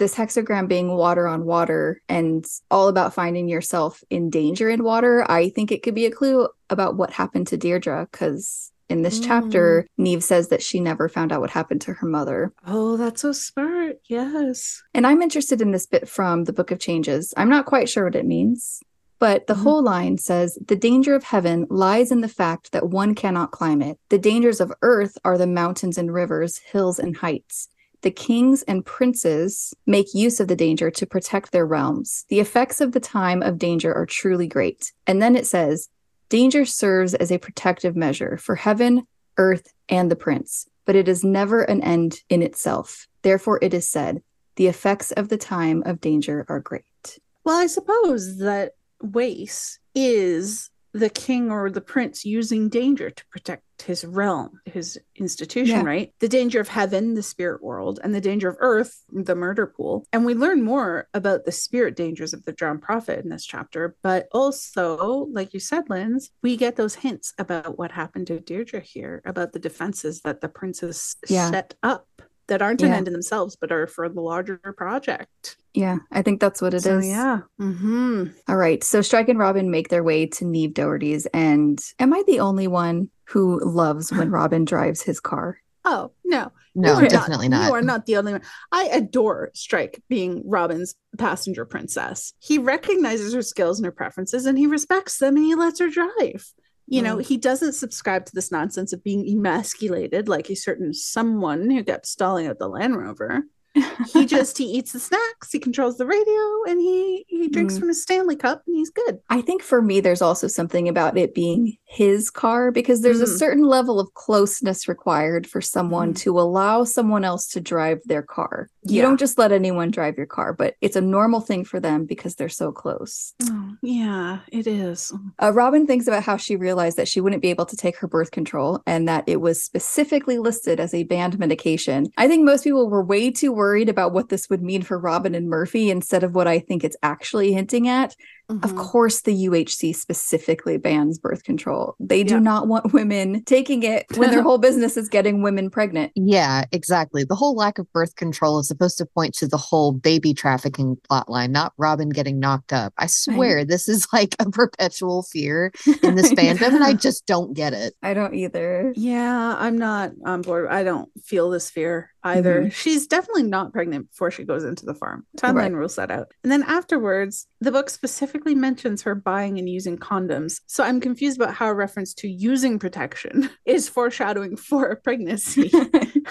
this hexagram being water on water and all about finding yourself in danger in water, I think it could be a clue about what happened to Deirdre because. In this chapter, Niamh says that she never found out what happened to her mother. Oh, that's so smart. Yes. And I'm interested in this bit from the Book of Changes. I'm not quite sure what it means, but the Mhm. whole line says The danger of heaven lies in the fact that one cannot climb it. The dangers of earth are the mountains and rivers, hills and heights. The kings and princes make use of the danger to protect their realms. The effects of the time of danger are truly great. And then it says, Danger serves as a protective measure for heaven, earth, and the prince, but it is never an end in itself. Therefore, it is said, the effects of the time of danger are great. Well, I suppose that Wace is the king or the prince using danger to protect his realm, his institution, Yeah. right? The danger of heaven, the spirit world, and the danger of earth, the murder pool. And we learn more about the spirit dangers of the drowned prophet in this chapter. But also, like you said, Linz, we get those hints about what happened to Deirdre here, about the defenses that the princes Yeah. set up that aren't an end in themselves, but are for the larger project. Yeah, I think that's what it is. so, yeah. hmm All right. So Strike and Robin make their way to Niamh Doherty's. And am I the only one who loves when (laughs) Robin drives his car? Oh, no. No, You are definitely not. You are not the only one. I adore Strike being Robin's passenger princess. He recognizes her skills and her preferences and he respects them and he lets her drive. You know, Mm. he doesn't subscribe to this nonsense of being emasculated like a certain someone who kept stalling out the Land Rover. (laughs) He just he eats the snacks, he controls the radio, and he he drinks Mm. from his Stanley cup and he's good. I think for me, there's also something about it being his car because there's a Mm. certain level of closeness required for someone Mm. to allow someone else to drive their car. You Yeah. don't just let anyone drive your car, but it's a normal thing for them because they're so close. Oh, yeah, it is. Uh, Robin thinks about how she realized that she wouldn't be able to take her birth control and that it was specifically listed as a banned medication. I think most people were way too worried about what this would mean for Robin and Murphy instead of what I think it's actually hinting at. Of Mhm. course, the UHC specifically bans birth control. They do Yeah. not want (laughs) women taking it when their whole (laughs) business is getting women pregnant. Yeah, exactly. The whole lack of birth control is supposed to point to the whole baby trafficking plotline, not Robin getting knocked up. I swear this is (laughs) like a perpetual fear in this fandom, and I just don't get it. I don't either. Yeah, I'm not on board. I don't feel this fear either. Mm-hmm. She's definitely not pregnant before she goes into the farm. Timeline Right. rules that out. And then afterwards, the book specifically mentions her buying and using condoms. So I'm confused about how a reference to using protection (laughs) is foreshadowing for a pregnancy. (laughs)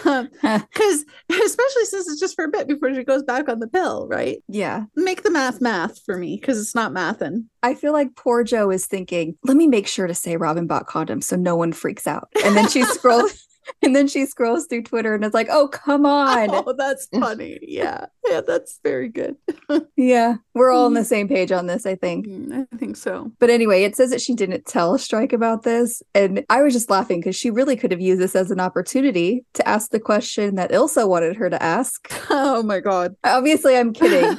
Um, because especially since it's just for a bit before she goes back on the pill, right? yeah. Make the math math for me because it's not mathing. I feel like poor Jo is thinking, let me make sure to say Robin bought condoms so no one freaks out. And then she (laughs) scrolls (laughs) and then she scrolls through Twitter and it's like, oh, come on. Oh, that's (laughs) funny. Yeah. Yeah, that's very good. (laughs) Yeah. We're all on the same page on this, I think. Mm, I think so. But anyway, it says that she didn't tell Strike about this. And I was just laughing because she really could have used this as an opportunity to ask the question that Ilsa wanted her to ask. Oh my god. Obviously, I'm kidding.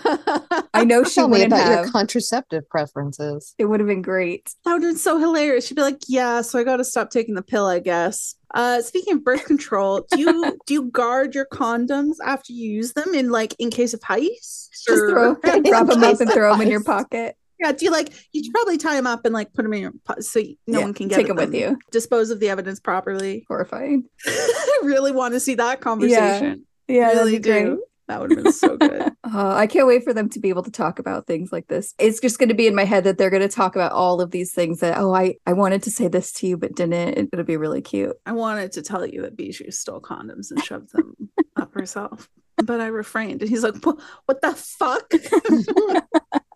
I know she Tell me wouldn't about have. your contraceptive preferences. it would have been great. That would have been so hilarious. She'd be like, "Yeah, so I got to stop taking the pill, I guess." Uh, speaking of birth control, do you (laughs) do you guard your condoms after you use them in like in case of heists? Just throw, (laughs) (laughs) In wrap them up and throw them in your pocket. Yeah, do you like you should probably tie them up and like put them in your po- so no Yeah, one can get take at 'em with you. Dispose of the evidence properly. Horrifying. I really want to see that conversation. Yeah, really that'd great. That would have been so good. Uh, (laughs) I can't wait for them to be able to talk about things like this. It's just going to be in my head that they're going to talk about all of these things that, oh, I, I wanted to say this to you, but didn't. It- It'll be really cute. I wanted to tell you that Bijou stole condoms and shoved them up herself, but I refrained. And he's like, "What the fuck?" (laughs) (laughs)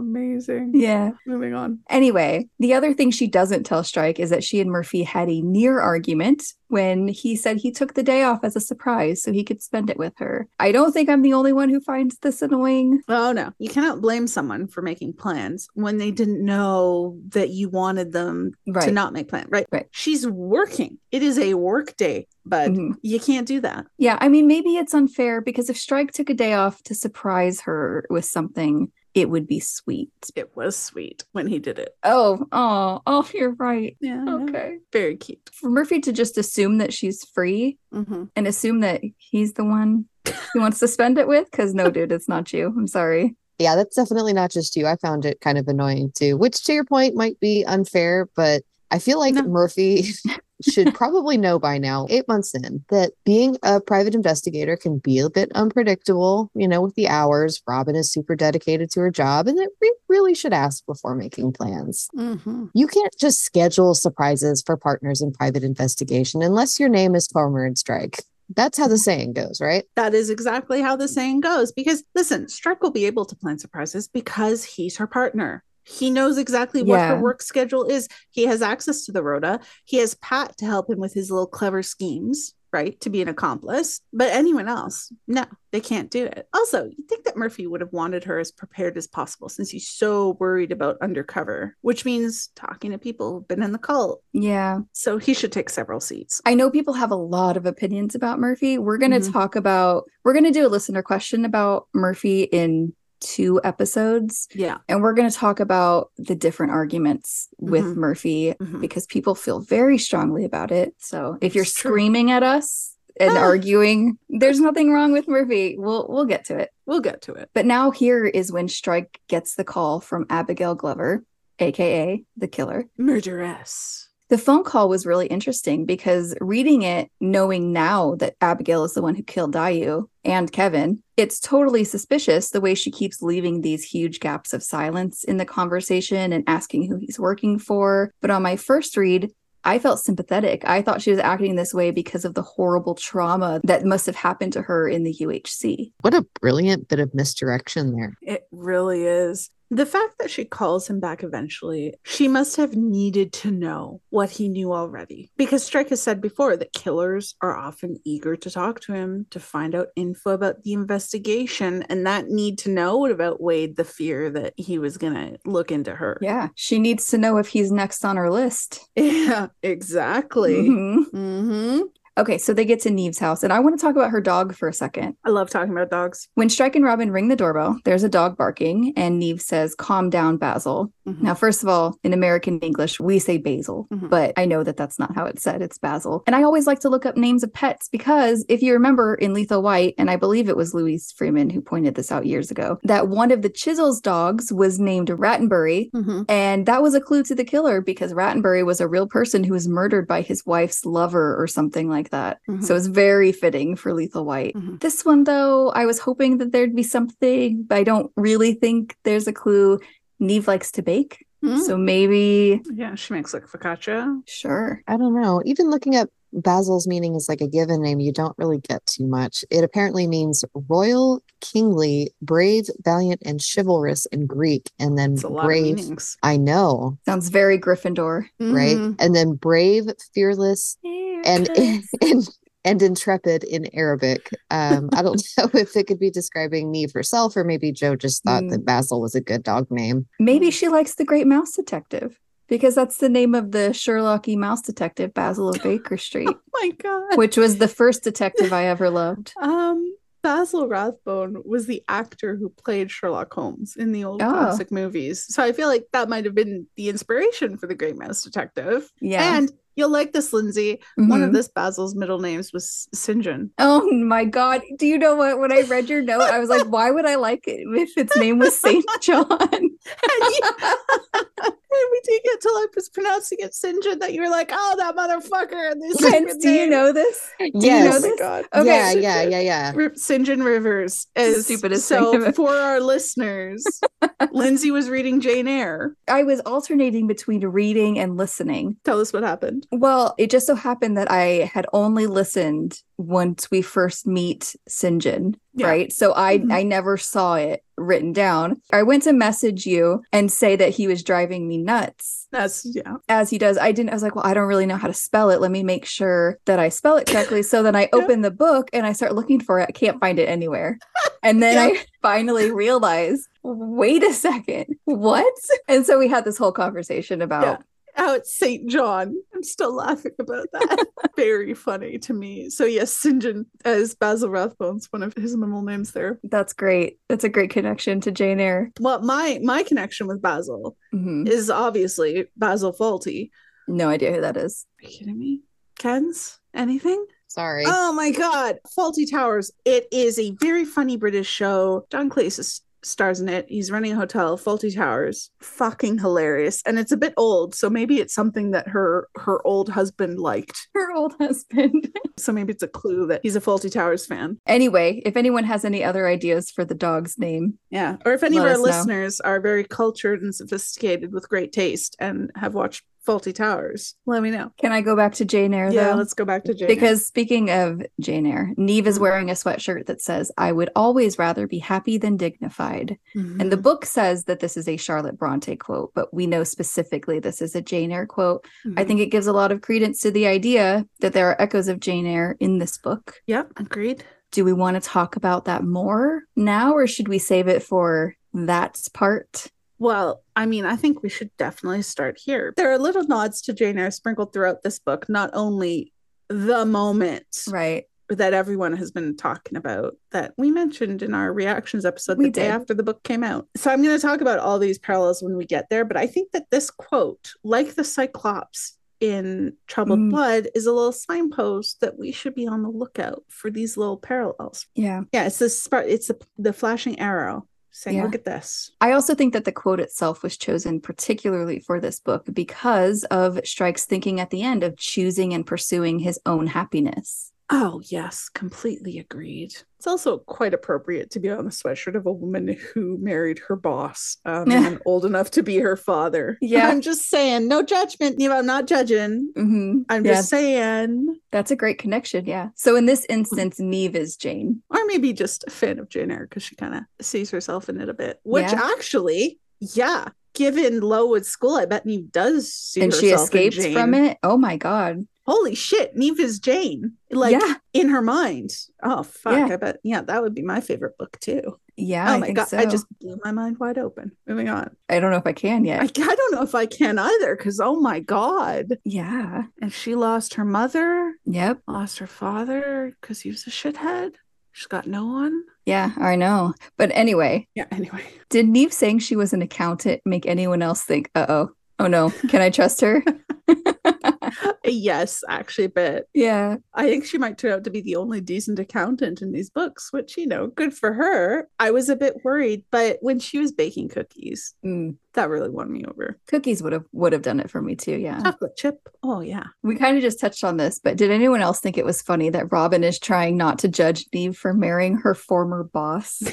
amazing. Yeah. Moving on. Anyway, the other thing she doesn't tell Strike is that she and Murphy had a near argument when he said he took the day off as a surprise so he could spend it with her. I don't think I'm the only one who finds this annoying. Oh no, you cannot blame someone for making plans when they didn't know that you wanted them to not make plans. Right. Right. She's working. It is a work day, but Mhm. you can't do that. Yeah, I mean, maybe it's unfair because if Strike took a day off to surprise her with something, it would be sweet. It was sweet when he did it. Oh, oh, oh, you're right. Yeah. I know. Okay. Very cute. For Murphy to just assume that she's free hmm and assume that he's the one he wants to spend it with, because no, dude, it's not you. I'm sorry. Yeah, that's definitely not just you. I found it kind of annoying too, which to your point might be unfair, but I feel like No. Murphy (laughs) should probably know by now, eight months in, that being a private investigator can be a bit unpredictable, you know, with the hours. Robin is super dedicated to her job, and that we really should ask before making plans. hmm You can't just schedule surprises for partners in private investigation unless your name is Farmer and Strike. That's how the saying goes, right? That is exactly how the saying goes. Because listen, Strike will be able to plan surprises because he's her partner. He knows exactly what Yeah. her work schedule is. He has access to the rota. He has Pat to help him with his little clever schemes. right, to be an accomplice. But anyone else, no, they can't do it. Also, you think that Murphy would have wanted her as prepared as possible since he's so worried about undercover, which means talking to people who've been in the cult. Yeah. So he should take several seats. I know people have a lot of opinions about Murphy. We're going to Mhm. talk about, we're going to do a listener question about Murphy in two episodes. Yeah. And we're going to talk about the different arguments with Mhm. Murphy Mhm. because people feel very strongly about it. So if you're screaming at us and Ah. arguing, there's nothing wrong with Murphy. We'll we'll get to it. We'll get to it. But now here is when Strike gets the call from Abigail Glover, aka the killer. Murderess. The phone call was really interesting because reading it, knowing now that Abigail is the one who killed Dayu and Kevin, it's totally suspicious the way she keeps leaving these huge gaps of silence in the conversation and asking who he's working for. But on my first read, I felt sympathetic. I thought she was acting this way because of the horrible trauma that must have happened to her in the UHC. What a brilliant bit of misdirection there. It really is. The fact that she calls him back eventually, she must have needed to know what he knew already. Because Strike has said before that killers are often eager to talk to him to find out info about the investigation. And that need to know would have outweighed the fear that he was going to look into her. Yeah, she needs to know if he's next on her list. (laughs) Yeah, exactly. Mhm. hmm Okay, so they get to Niamh's house, and I want to talk about her dog for a second. I love talking about dogs. When Strike and Robin ring the doorbell, there's a dog barking, and Niamh says, Calm down, Basil. Mhm. Now, first of all, in American English, we say Basil, Mhm. but I know that that's not how it's said. It's Basil. And I always like to look up names of pets because if you remember in Lethal White, and I believe it was Louise Freeman who pointed this out years ago, that one of the Chiswell's dogs was named Rattenbury. Mhm. And that was a clue to the killer because Rattenbury was a real person who was murdered by his wife's lover or something like that. Mhm. So it's very fitting for Lethal White. Mhm. This one, though, I was hoping that there'd be something, but I don't really think there's a clue. Niamh likes to bake. Mm. So maybe, yeah, she makes like focaccia. sure. I don't know. Even looking up Basil's meaning is like a given name, you don't really get too much. It apparently means royal, kingly, brave, valiant, and chivalrous in Greek. And then It's a lot brave. of. I know, Sounds very Gryffindor. right? Mhm. And then brave, fearless, and (laughs) and and intrepid in Arabic. Um, I don't (laughs) know if it could be describing Niamh herself, or maybe Jo just thought that Basil was a good dog name. maybe she likes the Great Mouse Detective because that's the name of the Sherlocky mouse detective, Basil of (gasps) Baker Street, Oh my god. which was the first detective I ever loved. Um, Basil Rathbone was the actor who played Sherlock Holmes in the old Oh. classic movies. So I feel like that might have been the inspiration for the Great Mouse Detective. Yeah. And you'll like this, Lindsay. One of Mhm. this Basil's middle names was St. John. Oh my God. Do you know what? When I read your note, I was like, (laughs) why would I like it if its name was St. (laughs) John? And, we didn't get till I was pronouncing it. John that you were like, oh, that motherfucker. And this Vince, do you know this? Do you know Yes. Oh my god. Okay. yeah, yeah, yeah, yeah. St. John Rivers is Stupidest so for our listeners. (laughs) Lindsay was reading Jane Eyre. I was alternating between reading and listening. Tell us what happened. Well, it just so happened that I had only listened once we first meet Sinjin, Yeah. right? So I Mhm. I never saw it written down. I went to message you and say that he was driving me nuts. That's yeah. As he does, I didn't. I was like, well, I don't really know how to spell it. Let me make sure that I spell it correctly. So then I open the book and I start looking for it. I can't find it anywhere. And then I finally realized, wait a second, what? And so we had this whole conversation about Yeah. Oh, it's St. John. I'm still laughing about that. (laughs) Very funny to me. So yes, St. John as Basil Rathbone's one of his middle names there. That's great. That's a great connection to Jane Eyre. Well, my my connection with Basil Mhm. is obviously Basil Fawlty. No idea who that is. Are you kidding me? Ken's? Anything? Sorry. Oh my god. Fawlty Towers. It is a very funny British show. John Cleese is- stars in it. He's running a hotel, Fawlty Towers. Fucking hilarious. And it's a bit old, so maybe it's something that her her old husband liked. (laughs) Her old husband. (laughs) So maybe it's a clue that he's a Fawlty Towers fan. anyway, if anyone has any other ideas for the dog's name, Yeah. Or if any of our us know. listeners are very cultured and sophisticated with great taste and have watched Fawlty Towers, let me know. Can I go back to Jane Eyre Yeah, though? let's go back to Jane. Because speaking of Jane Eyre, Niamh is Mhm. wearing a sweatshirt that says, I would always rather be happy than dignified. And the Mm-hmm. book says that this is a Charlotte Bronte quote, but we know specifically this is a Jane Eyre quote. Mm-hmm. I think it gives a lot of credence to the idea that there are echoes of Jane Eyre in this book. Yep, agreed. Do we want to talk about that more now, or should we save it for that part? Well, I mean, I think we should definitely start here. There are little nods to Jane Eyre sprinkled throughout this book, not only the moment Right. that everyone has been talking about that we mentioned in our reactions episode We the day after the book came out. So I'm going to talk about all these parallels when we get there, but I think that this quote, like the Cyclops in Troubled Mm. Blood, is a little signpost that we should be on the lookout for these little parallels. Yeah. Yeah, it's this it's the, the flashing arrow saying, Yeah. "Look at this." I also think that the quote itself was chosen particularly for this book because of Strike's thinking at the end of choosing and pursuing his own happiness. Oh, yes, completely agreed. It's also quite appropriate to be on the sweatshirt of a woman who married her boss um, (laughs) and old enough to be her father. (laughs) Yeah. I'm just saying, no judgment, Neva. I'm not judging. Mm-hmm. I'm Yeah. just saying. That's a great connection. Yeah. So in this instance, Niamh is Jane. Or maybe just a fan of Jane Eyre because she kind of sees herself in it a bit. Which Yeah. actually, yeah, given Lowood School, I bet Niamh does see and she escapes from it. Oh my God. Holy shit, Niamh is Jane. Like yeah. in her mind. Oh, fuck. Yeah. I bet, yeah, that would be my favorite book too. Yeah. oh I my think god! so. I just blew my mind wide open. Moving on. I don't know if I can I, yet. I don't know if I can either because oh my god! yeah. And she lost her mother, Yep. lost her father because he was a shithead. She's got no one. Yeah. I know. But anyway, Yeah. Anyway, did Niamh saying she was an accountant make anyone else think, uh oh, oh no, can I trust her? (laughs) yes, actually, a bit. yeah. I think she might turn out to be the only decent accountant in these books, which you know, good for her. I was a bit worried, but when she was baking cookies, Mm. that really won me over. Cookies would have would have done it for me too. Yeah. Chocolate chip. Oh yeah. We kind of just touched on this, but did anyone else think it was funny that Robin is trying not to judge Niamh for marrying her former boss? (laughs)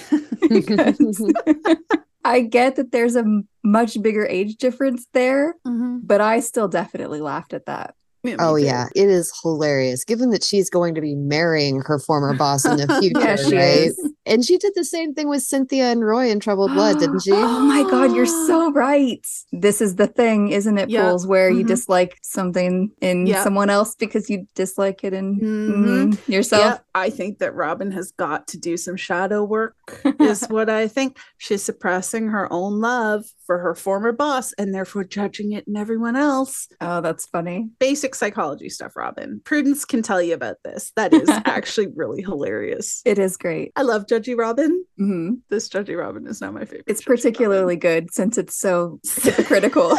(laughs) I get that there's a much bigger age difference there, Mhm. but I still definitely laughed at that. Yeah, Oh too. yeah, it is hilarious. Given that she's going to be marrying her former boss in the (laughs) future, Yeah, she right? is. And she did the same thing with Cynthia and Roy in Troubled Blood, didn't she? Oh my god, you're (gasps) so right. This is the thing, isn't it, Yeah. Pools, where you Mhm. dislike something in Yeah. someone else because you dislike it in Mhm. mhm, yourself? Yeah, I think that Robin has got to do some shadow work, (laughs) is what I think. She's suppressing her own love for her former boss and therefore judging it in everyone else. Oh, that's funny. Basic psychology stuff, Robin. Prudence can tell you about this. That is (laughs) actually really hilarious. It is great. I love Judgy Robin. hmm This Judgy Robin is not my favorite. It's Judgy Robin. particularly good since it's so (laughs) hypocritical.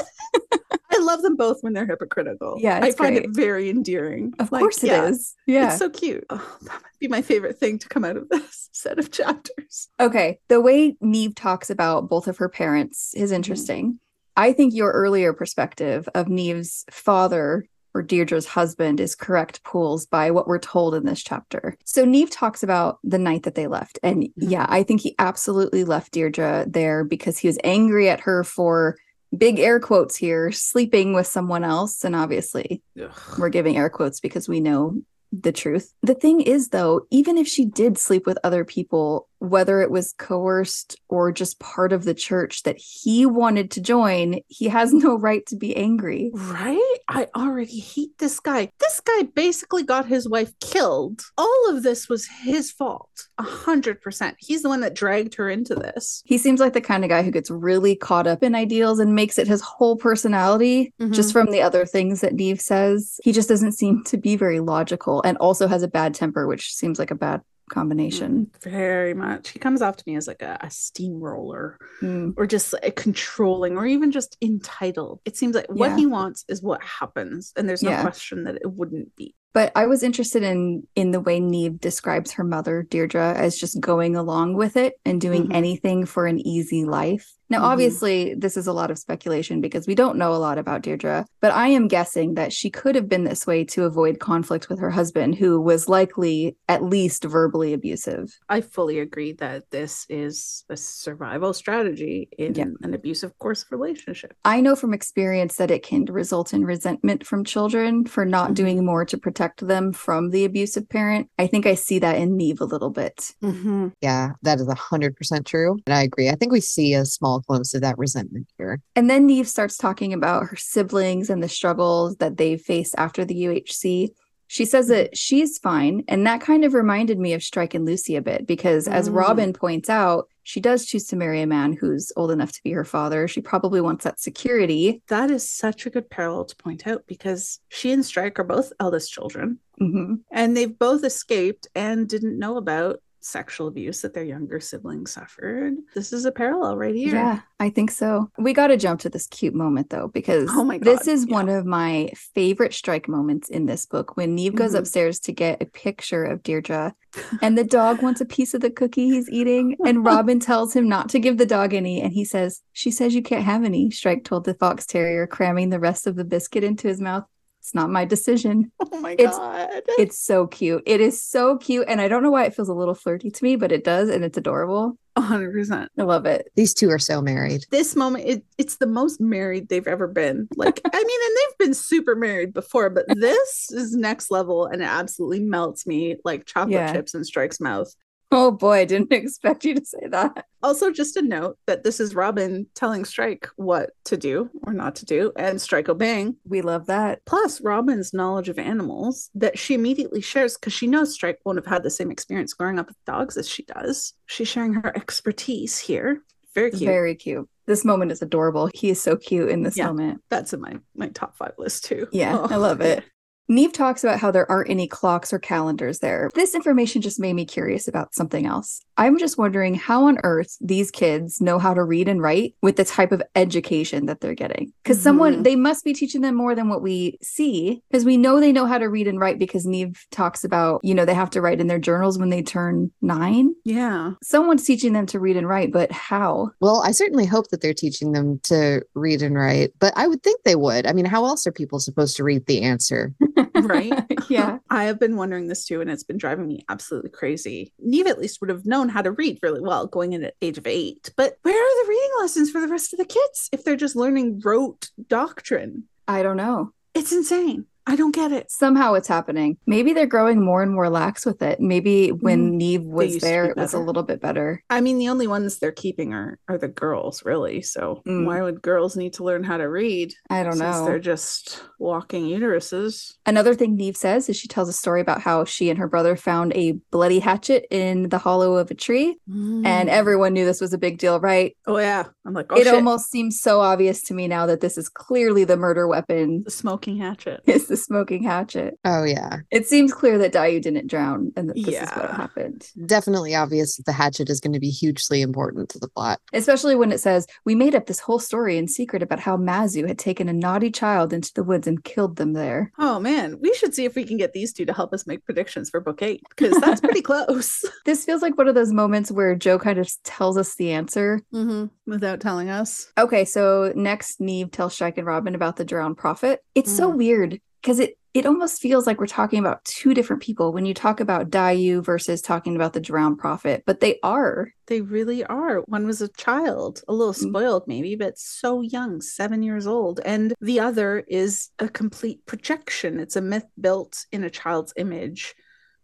I love them both when they're hypocritical. Yeah, I find great. it very endearing. of Like, course it is. yeah, Yeah. It's so cute. Oh, that might be my favorite thing to come out of this (laughs) set of chapters. Okay, the way Niamh talks about both of her parents Mm-hmm. is interesting. I think your earlier perspective of Niamh's father Deirdre's husband is correct pools by what we're told in this chapter. So Niamh talks about the night that they left. And Mhm. yeah, I think he absolutely left Deirdre there because he was angry at her for big air quotes here, sleeping with someone else. And obviously, we're giving air quotes because we know the truth. The thing is, though, even if she did sleep with other people, whether it was coerced or just part of the church that he wanted to join, he has (laughs) no right to be angry. Right? I already hate this guy. This guy basically got his wife killed. All of this was his fault. A hundred percent. He's the one that dragged her into this. He seems like the kind of guy who gets really caught up in ideals and makes it his whole personality mm-hmm. just from the other things that Niamh says. He just doesn't seem to be very logical and also has a bad temper, which seems like a bad combination. very much. He comes off to me as like a, a steamroller Mm. or just like controlling or even just entitled. It seems like what Yeah. he wants is what happens. And there's no Yeah. question that it wouldn't be. But I was interested in in the way Niamh describes her mother, Deirdre, as just going along with it and doing Mhm. anything for an easy life. Now, Mhm. obviously, this is a lot of speculation because we don't know a lot about Deirdre, but I am guessing that she could have been this way to avoid conflict with her husband, who was likely at least verbally abusive. I fully agree that this is a survival strategy in Yeah. an abusive course of relationship. I know from experience that it can result in resentment from children for not Mhm. doing more to protect them from the abusive parent. I think I see that in Niamh a little bit. Mm-hmm. Yeah, that is 100% true. And I agree. I think we see a small glimpse of that resentment here. And then Niamh starts talking about her siblings and the struggles that they faced after the UHC. She says that she's fine. And that kind of reminded me of Strike and Lucy a bit because, as Mm. Robin points out, she does choose to marry a man who's old enough to be her father. She probably wants that security. That is such a good parallel to point out because she and Strike are both eldest children Mhm. and they've both escaped and didn't know about sexual abuse that their younger siblings suffered. This is a parallel right here. Yeah, I think so. We got to jump to this cute moment though, because Oh my God. this is yeah. one of my favorite strike moments in this book when Niamh goes Mhm. upstairs to get a picture of Deirdre and the dog wants a piece of the cookie he's eating. And (laughs) Robin tells him not to give the dog any. And he says, She says you can't have any. Strike told the fox terrier, cramming the rest of the biscuit into his mouth. It's not my decision. (laughs) Oh my It's- god. It's so cute. It is so cute. And I don't know why it feels a little flirty to me, but it does. And it's adorable. 100%. I love it. These two are so married. This moment, it, it's the most married they've ever been. Like, I mean, and they've been super married before, but this is next level and it absolutely melts me like chocolate Yeah. chips in Strike's mouth. Oh boy, I didn't (laughs) expect you to say that. Also, just a note that this is Robin telling Strike what to do or not to do, and Strike obeying. We love that. Plus, Robin's knowledge of animals that she immediately shares because she knows Strike won't have had the same experience growing up with dogs as she does. She's sharing her expertise here. Very cute. Very cute. This moment is adorable. He is so cute in this Yeah. moment. That's in my my top five list too. Yeah, I Oh, (laughs) love it. Niamh talks about how there aren't any clocks or calendars there. This information just made me curious about something else. I'm just wondering how on earth these kids know how to read and write with the type of education that they're getting. Because someone, Mhm. they must be teaching them more than what we see, because we know they know how to read and write because Niamh talks about, you know, they have to write in their journals when they turn nine. Yeah. Someone's teaching them to read and write, but how? Well, I certainly hope that they're teaching them to read and write, but I would think they would. I mean, how else are people supposed to read the answer? (laughs) Right. (laughs) yeah. (laughs) I have been wondering this too, and it's been driving me absolutely crazy. Niamh at least would have known how to read really well going in at age of eight. But where are the reading lessons for the rest of the kids if they're just learning rote doctrine? I don't know. It's insane. I don't get it. somehow it's happening. Maybe they're growing more and more lax with it. Maybe when Mm, Niamh was there, be it was a little bit better. I mean, the only ones they're keeping are are the girls, really. So Mm. why would girls need to learn how to read? I don't know. They're just walking uteruses. Another thing Niamh says is she tells a story about how she and her brother found a bloody hatchet in the hollow of a tree, and Mm. everyone knew this was a big deal, right? oh yeah, I'm like, oh it shit, almost seems so obvious to me now that this is clearly the murder weapon. the smoking hatchet. (laughs) Is the smoking hatchet? Oh, yeah. It seems clear that Dayu didn't drown and that this is what happened. Definitely obvious that the hatchet is going to be hugely important to the plot. Especially when it says, We made up this whole story in secret about how Mazu had taken a naughty child into the woods and killed them there. Oh man, we should see if we can get these two to help us make predictions for book eight because that's pretty (laughs) close. (laughs) This feels like one of those moments where Jo kind of tells us the answer. mm-hmm. Without telling us. Okay, so next Niamh tells Strike and Robin about the drowned prophet. It's so Mm. weird because it it almost feels like we're talking about two different people when you talk about Dayu versus talking about the drowned prophet, but they are. They really are. One was a child, a little Mm. spoiled maybe, but so young, seven years old. And the other is a complete projection. It's a myth built in a child's image.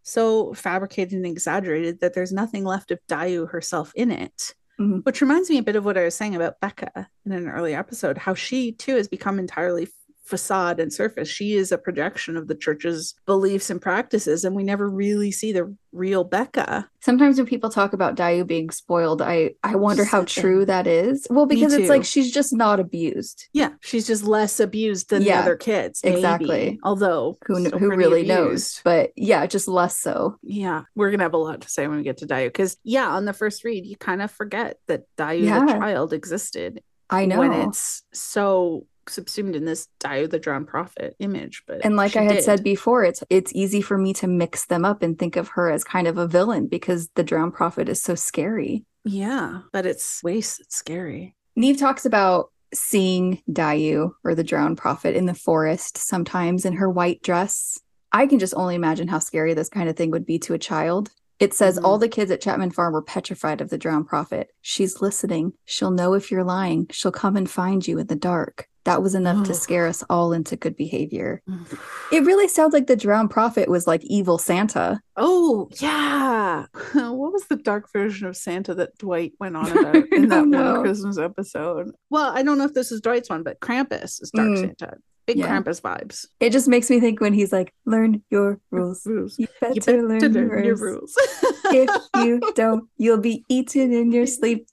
So fabricated and exaggerated that there's nothing left of Dayu herself in it. Mhm. Which reminds me a bit of what I was saying about Becca in an early episode, how she too has become entirely facade and surface. She is a projection of the church's beliefs and practices, and we never really see the real Becca. Sometimes when people talk about Dayu being spoiled, I I wonder how true that is. Well, because it's like she's just not abused. Yeah, she's just less abused than Yeah, the other kids. maybe. exactly. Although Who who really knows? But yeah, just less so. Yeah, we're gonna have a lot to say when we get to Dayu because yeah, on the first read, you kind of forget that Dayu the Yeah. child existed I know. when it's so subsumed in this Dayu the drowned prophet image. But And like I had did. said before, it's it's easy for me to mix them up and think of her as kind of a villain because the drowned prophet is so scary. yeah, but it's waste. It's scary. Niamh talks about seeing Dayu or the drowned prophet in the forest sometimes in her white dress. I can just only imagine how scary this kind of thing would be to a child. It says Mhm. all the kids at Chapman Farm were petrified of the drowned prophet. She's listening. She'll know if you're lying. She'll come and find you in the dark. That was enough to Oh. scare us all into good behavior. (sighs) It really sounds like the drowned prophet was like evil Santa. Oh, yeah. (laughs) What was the dark version of Santa that Dwight went on (laughs) about in that know. one Christmas episode? Well, I don't know if this is Dwight's one, but Krampus is Dark Mm. Santa. Big Yeah. Krampus vibes. It just makes me think when he's like, learn your rules. Rules. You better, You better learn, learn your rules. rules. if you (laughs) don't, you'll be eaten in your sleep.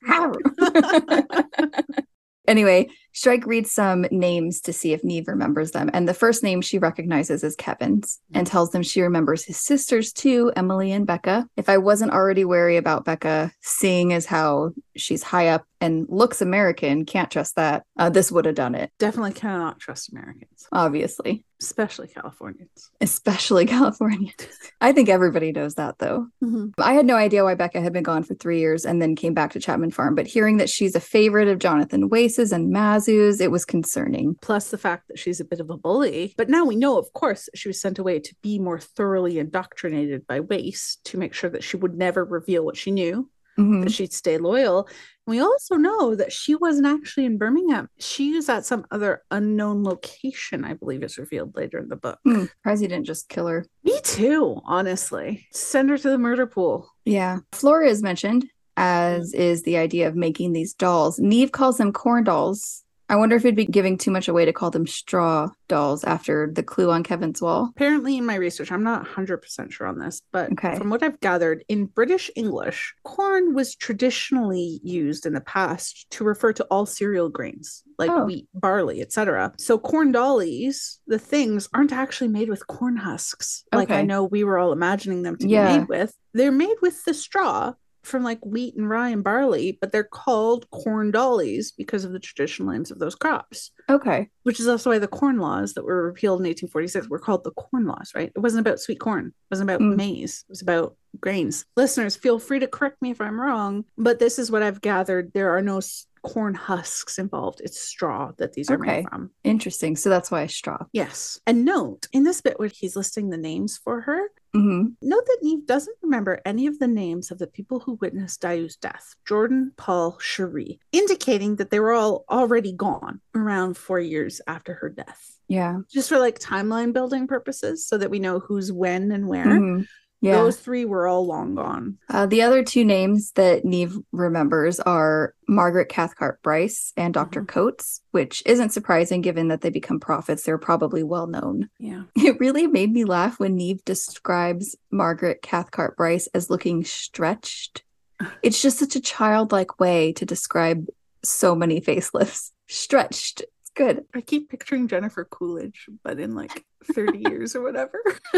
Anyway, Strike reads some names to see if Niamh remembers them. And the first name she recognizes is Kevin's and tells them she remembers his sisters too, Emily and Becca. If I wasn't already wary about Becca, seeing as how she's high up and looks American, can't trust that, uh, this would have done it, Definitely cannot trust Americans, obviously, especially Californians. especially (laughs) Californians. I think everybody knows that though. Mm-hmm. I had no idea why Becca had been gone for three years and then came back to Chapman Farm, but hearing that she's a favorite of Jonathan Wace's and Mazu's, it was concerning. Plus the fact that she's a bit of a bully. But now we know, of course, she was sent away to be more thoroughly indoctrinated by Wace to make sure that she would never reveal what she knew. Mhm. that she'd stay loyal. We also know that she wasn't actually in Birmingham. She was at some other unknown location, I believe is revealed later in the book. Hmm, surprised he didn't just kill her. Me too, honestly. Send her to the murder pool. Yeah. Flora is mentioned, as is the idea of making these dolls. Neve calls them corn dolls. I wonder if it'd be giving too much away to call them straw dolls after the clue on Kevin's wall. Apparently, in my research, I'm not 100% sure on this, but Okay. from what I've gathered, in British English, corn was traditionally used in the past to refer to all cereal grains like Oh. wheat, barley, etc. So corn dollies, the things, aren't actually made with corn husks. Like I know we were all imagining them to Yeah. be made with. They're made with the straw from like wheat and rye and barley, but they're called corn dollies because of the traditional names of those crops Okay. which is also why the corn laws that were repealed in 1846 were called the corn laws, right? It wasn't about sweet corn. It wasn't about Mm. maize. It was about grains. Listeners, feel free to correct me if I'm wrong, but this is what I've gathered. There are no corn husks involved. It's straw that these are Okay. made from. Interesting. So that's why straw. Yes. And note, in this bit where he's listing the names for her, hmm Note that Niamh doesn't remember any of the names of the people who witnessed Dayu's death Jordan, Paul, Cherie, indicating that they were all already gone around four years after her death. Yeah. Just for like timeline building purposes, so that we know who's when and where. Mhm. Yeah. Those three were all long gone. Uh, the other two names that Niamh remembers are Margaret Cathcart Bryce and doctor Mhm. Coates, which isn't surprising given that they become prophets. They're probably well known. Yeah. (laughs) It really made me laugh when Niamh describes Margaret Cathcart Bryce as looking stretched. (laughs) It's just such a childlike way to describe so many facelifts. (laughs) Stretched. Good. I keep picturing Jennifer Coolidge, but in like 30 (laughs) years or whatever. (laughs)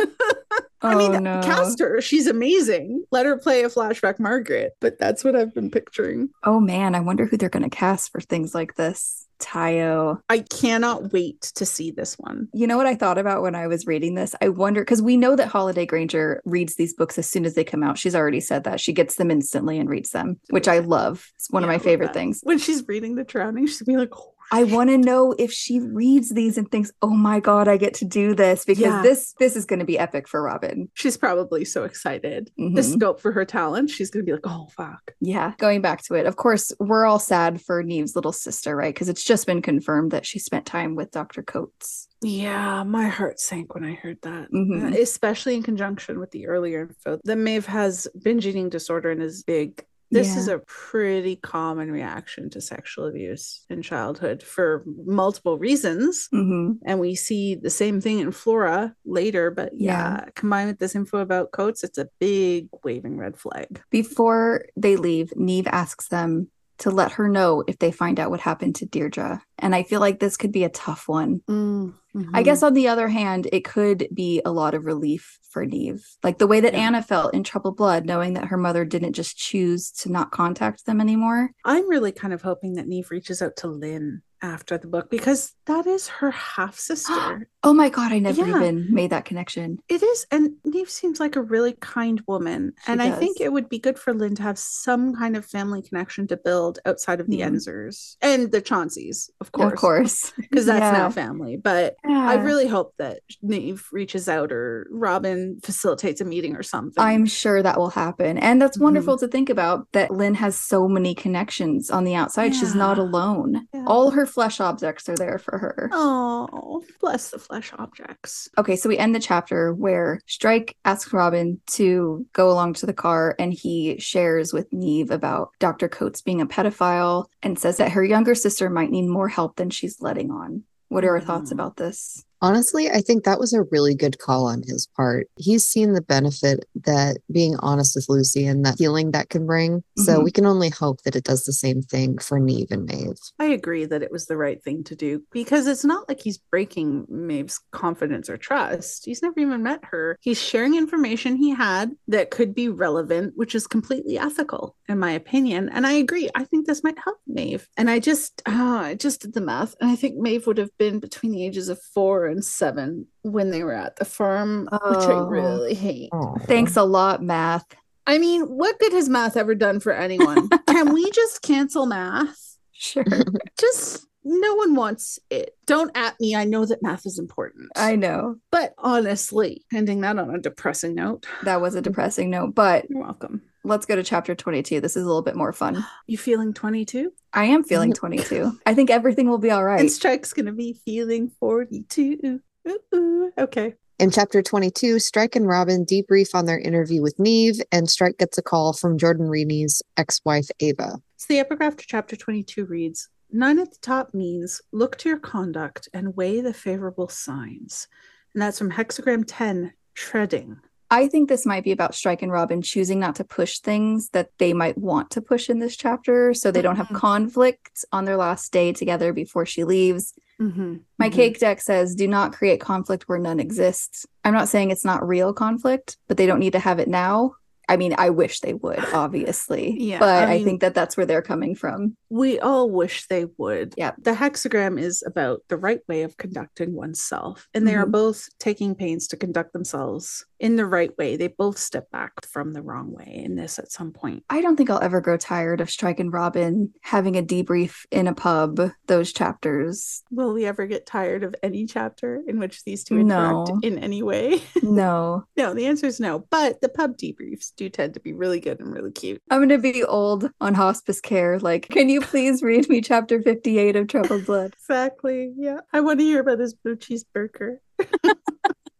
I Oh, mean, no. cast her. She's amazing. Let her play a flashback Margaret, but that's what I've been picturing. Oh man, I wonder who they're going to cast for things like this. Tayo. I cannot wait to see this one. You know what I thought about when I was reading this? I wonder because we know that Holliday Grainger reads these books as soon as they come out. She's already said that. She gets them instantly and reads them, which I love. It's one of Yeah, I my favorite things. When she's reading The Drowning, she's be like, I want to know if she reads these and thinks, "Oh my god, I get to do this because Yeah. this this is going to be epic for Robin." she's probably so excited. The Mhm. scope for her talent, she's gonna be like, oh fuck. Yeah, going back to it. Of course, we're all sad for Niamh's little sister, right? Because it's just been confirmed that she spent time with Dr. Coates. Yeah, my heart sank when I heard that. Mhm. Uh, especially in conjunction with the earlier info. that Maeve has binge eating disorder and is big. This is a pretty common reaction to sexual abuse in childhood for multiple reasons. hmm And we see the same thing in Flora later, but Yeah. yeah, combined with this info about Coates, it's a big waving red flag. Before they leave, Niamh asks them to let her know if they find out what happened to Deirdre. And I feel like this could be a tough one. I mm-hmm. guess on the other hand, it could be a lot of relief for Niamh. Like the way that Yeah. Anna felt in Troubled Blood, knowing that her mother didn't just choose to not contact them anymore. I'm really kind of hoping that Niamh reaches out to Lin after the book because that is her half sister. (gasps) Oh my god, I never Yeah. even made that connection. it is, and Niamh seems like a really kind woman. She and I think it would be good for Lin to have some kind of family connection to build outside of the Mhm. Enzers and the Chaunceys, of course. Of course. (laughs) Because that's Yeah. now family. But I really hope that Niamh reaches out or Robin facilitates a meeting or something. I'm sure that will happen. And that's Mhm. wonderful to think about that Lin has so many connections on the outside. She's not alone. Yeah. All her flesh objects are there for her. Oh, bless the flesh objects. Okay, so we end the chapter where Strike asks Robin to go along to the car and he shares with Niamh about Dr. Coates being a pedophile and says that her younger sister might need more help than she's letting on. What are our thoughts Mm. about this? Honestly, I think that was a really good call on his part. He's seen the benefit that being honest with Lucy and that healing that can bring. So Mhm. we can only hope that it does the same thing for Niamh and Maeve. I agree that it was the right thing to do because it's not like he's breaking Maeve's confidence or trust. He's never even met her. He's sharing information he had that could be relevant, which is completely ethical, in my opinion. And I agree. I think this might help Maeve. And I just, uh, I just did the math, and I think Maeve would have been between the ages of four and seven when they were at the farm, which I Oh. really hate. Oh. Thanks a lot, Math. I mean, what good has math ever done for anyone? (laughs) Can we just cancel math? Sure. (laughs) just no one wants it. Don't at me. I know that math is important. I know. but honestly, ending that on a depressing note. That was a (laughs) depressing note, but You're welcome. Let's go to chapter 22. This is a little bit more fun. (gasps) You feeling 22? I am feeling 22. I think everything will be all right. (laughs) And Strike's gonna be feeling 42. Ooh, ooh. Okay. In chapter 22, Strike and Robin debrief on their interview with Niamh, and Strike gets a call from Jordan Reaney's ex wife, Ava. So the epigraph to chapter 22 reads Nine at the top means look to your conduct and weigh the favorable signs. And that's from hexagram 10, treading. I think this might be about Strike and Robin choosing not to push things that they might want to push in this chapter so they don't have Mhm. conflict on their last day together before she leaves. Mhm, My mhm. cake deck says do not create conflict where none exists. I'm not saying it's not real conflict, but they don't need to have it now. I mean, I wish they would, (sighs) obviously. Yeah, but I I, think that that's where they're coming from. We all wish they would. Yeah. The hexagram is about the right way of conducting oneself, and they are Mhm. both taking pains to conduct themselves in the right way. They both step back from the wrong way in this at some point. I don't think I'll ever grow tired of Strike and Robin having a debrief in a pub, those chapters. Will we ever get tired of any chapter in which these two interact No. in any way? (laughs) No. no, the answer is no. But the pub debriefs do tend to be really good and really cute. I'm going to be old on hospice care. Like, can you please read me chapter 58 of Troubled Blood? Exactly. Yeah. I want to hear about his blue cheeseburger. (laughs)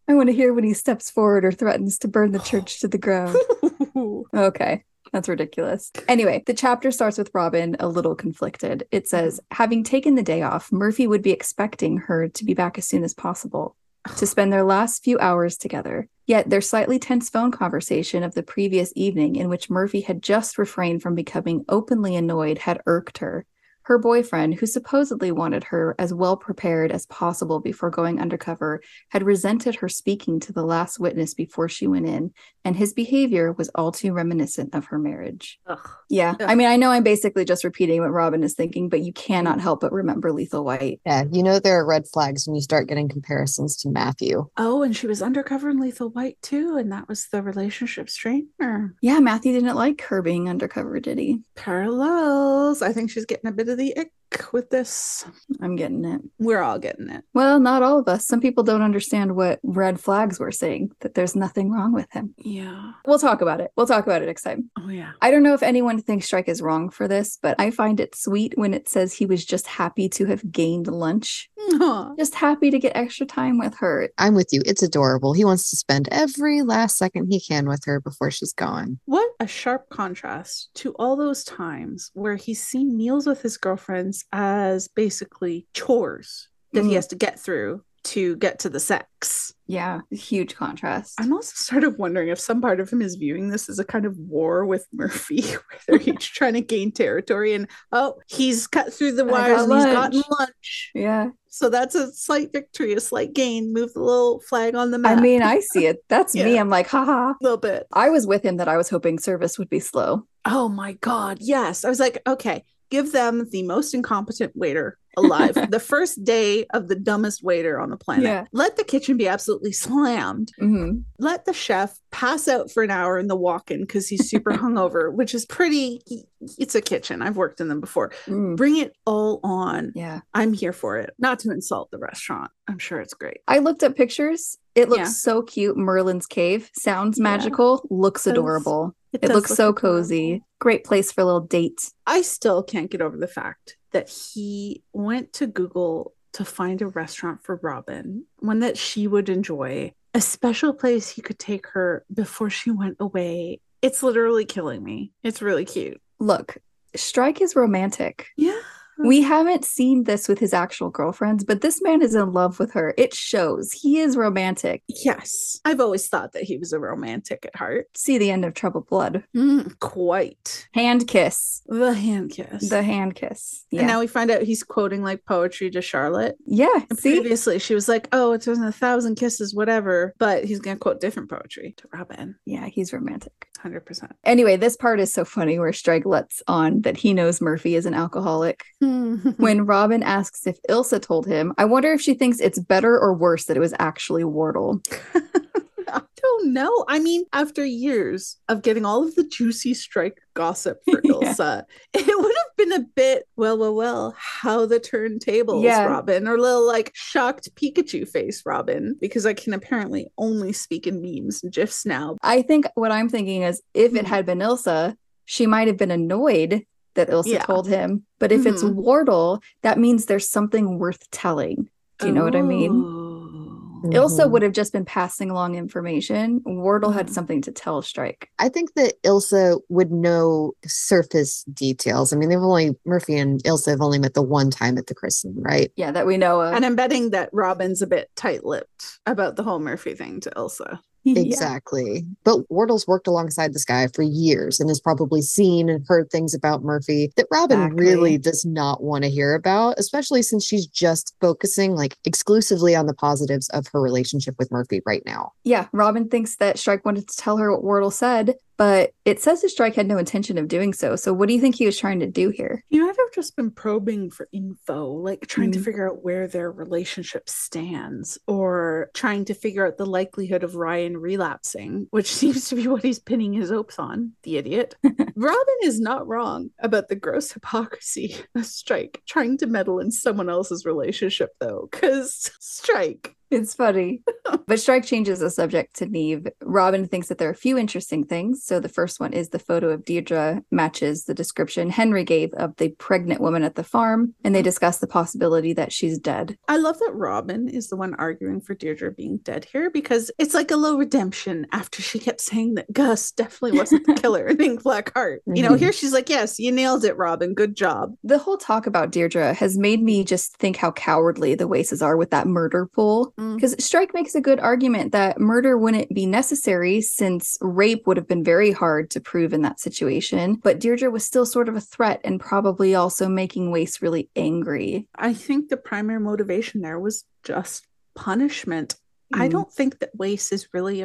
I want to hear when he steps forward or threatens to burn the (gasps) church to the ground. (laughs) Okay. That's ridiculous. Anyway, the chapter starts with Robin a little conflicted. It says, having taken the day off, Murphy would be expecting her to be back as soon as possible to spend their last few hours together. Yet their slightly tense phone conversation of the previous evening, in which Murphy had just refrained from becoming openly annoyed, had irked her. Her boyfriend, who supposedly wanted her as well prepared as possible before going undercover, had resented her speaking to the last witness before she went in, and his behavior was all too reminiscent of her marriage. Ugh. Yeah. Ugh. I mean, I know I'm basically just repeating what Robin is thinking, but you cannot help but remember Lethal White. Yeah, you know there are red flags when you start getting comparisons to Matthew. Oh, and she was undercover in Lethal White too, and that was the relationship strainer. Yeah, Matthew didn't like her being undercover, did he? Parallels. I think she's getting a bit of the ick with this. I'm getting it. We're all getting it. Well, not all of us. Some people don't understand what red flags were saying, that there's nothing wrong with him. Yeah. We'll talk about it. We'll talk about it next time. Oh yeah. I don't know if anyone thinks Strike is wrong for this, but I find it sweet when it says he was just happy to have gained lunch, Aw. (laughs) just happy to get extra time with her. I'm with you. It's adorable. He wants to spend every last second he can with her before she's gone. What a sharp contrast to all those times where he's seen meals with his girlfriends as basically chores that he Mhm. has to get through to get to the sex. Yeah, huge contrast. I'm also sort of wondering if some part of him is viewing this as a kind of war with Murphy, (laughs) where they're each trying to gain territory and oh, he's cut through the wires and he's gotten lunch. lunch. Yeah. So that's a slight victory, a slight gain. Move the little flag on the map. I mean, I see it. That's me. I'm like, haha. a little bit. I was with him that I was hoping service would be slow. Oh my God. Yes. I was like, okay, give them the most incompetent waiter alive. (laughs) the first day of the dumbest waiter on the planet. Yeah. Let the kitchen be absolutely slammed. hmm Let the chef pass out for an hour in the walk-in because he's super (laughs) hungover, which is pretty. It's a kitchen. I've worked in them before. Mm. Bring it all on. Yeah. I'm here for it. Not to insult the restaurant. I'm sure it's great. I looked up pictures. It looks Yeah. so cute. Merlin's cave sounds Yeah. magical, looks adorable. It does looks look so adorable. cozy. Great place for a little date. I still can't get over the fact that he went to Google to find a restaurant for Robin, one that she would enjoy, a special place he could take her before she went away. It's literally killing me. It's really cute. Look, Strike is romantic. Yeah. We haven't seen this with his actual girlfriends, but this man is in love with her. It shows. He is romantic. Yes. I've always thought that he was a romantic at heart. See the end of Troubled Blood. Mm, quite. Hand kiss. The hand kiss. The hand kiss. Yeah. And now we find out he's quoting like poetry to Charlotte. yeah. Previously she was like, oh, it's a thousand kisses, whatever. But he's going to quote different poetry to Robin. Yeah, he's romantic. 100%. Anyway, this part is so funny where Strike lets on that he knows Murphy is an alcoholic. When Robin asks if Ilsa told him, I wonder if she thinks it's better or worse that it was actually Wardle. (laughs) I don't know. I mean, after years of getting all of the juicy strike gossip for (laughs) Yeah. Ilsa, it would have been a bit, well, well, well, how the turntables, Yeah. Robin, or little like shocked Pikachu face, Robin, because I can apparently only speak in memes and GIFs now. I think what I'm thinking is if it Mhm. had been Ilsa, she might have been annoyed that Ilsa Yeah. told him. But if it's Mhm. Wardle, that means there's something worth telling. Do you know what I mean? Ooh. Ilsa would have just been passing along information. Wardle had Mhm. something to tell Strike. I think that Ilsa would know surface details. I mean, they've only Murphy and Ilsa have only met the one time at the christening, right? Yeah, that we know of. And I'm betting that Robin's a bit tight lipped about the whole Murphy thing to Ilsa. (laughs) Yeah. Exactly. But Wardle's worked alongside this guy for years and has probably seen and heard things about Murphy that Robin Exactly. really does not want to hear about, especially since she's just focusing like exclusively on the positives of her relationship with Murphy right now. Yeah, Robin thinks that Strike wanted to tell her what Wardle said, but it says the Strike had no intention of doing so. So what do you think he was trying to do here? He might have just been probing for info, like trying to Mhm. figure out where their relationship stands, or trying to figure out the likelihood of Ryan relapsing, which (laughs) seems to be what he's pinning his hopes on. The idiot. (laughs) Robin is not wrong about the gross hypocrisy of Strike trying to meddle in someone else's relationship, though, because Strike. It's funny. but Strike changes the subject to Niamh. Robin thinks that there are a few interesting things. So the first one is the photo of Deirdre matches the description Henry gave of the pregnant woman at the farm, and they discuss the possibility that she's dead. I love that Robin is the one arguing for Deirdre being dead here because it's like a low redemption after she kept saying that Gus definitely wasn't the killer in Ink Black Heart. You know, here she's like, Yes, you nailed it, Robin. Good job. The whole talk about Deirdre has made me just think how cowardly the Waces are with that murder pool. Mm. Because Strike makes a good argument that murder wouldn't be necessary since rape would have been very hard to prove in that situation. But Deirdre was still sort of a threat and probably also making Wace really angry. I think the primary motivation there was just punishment. I Mm. don't think that Wace is really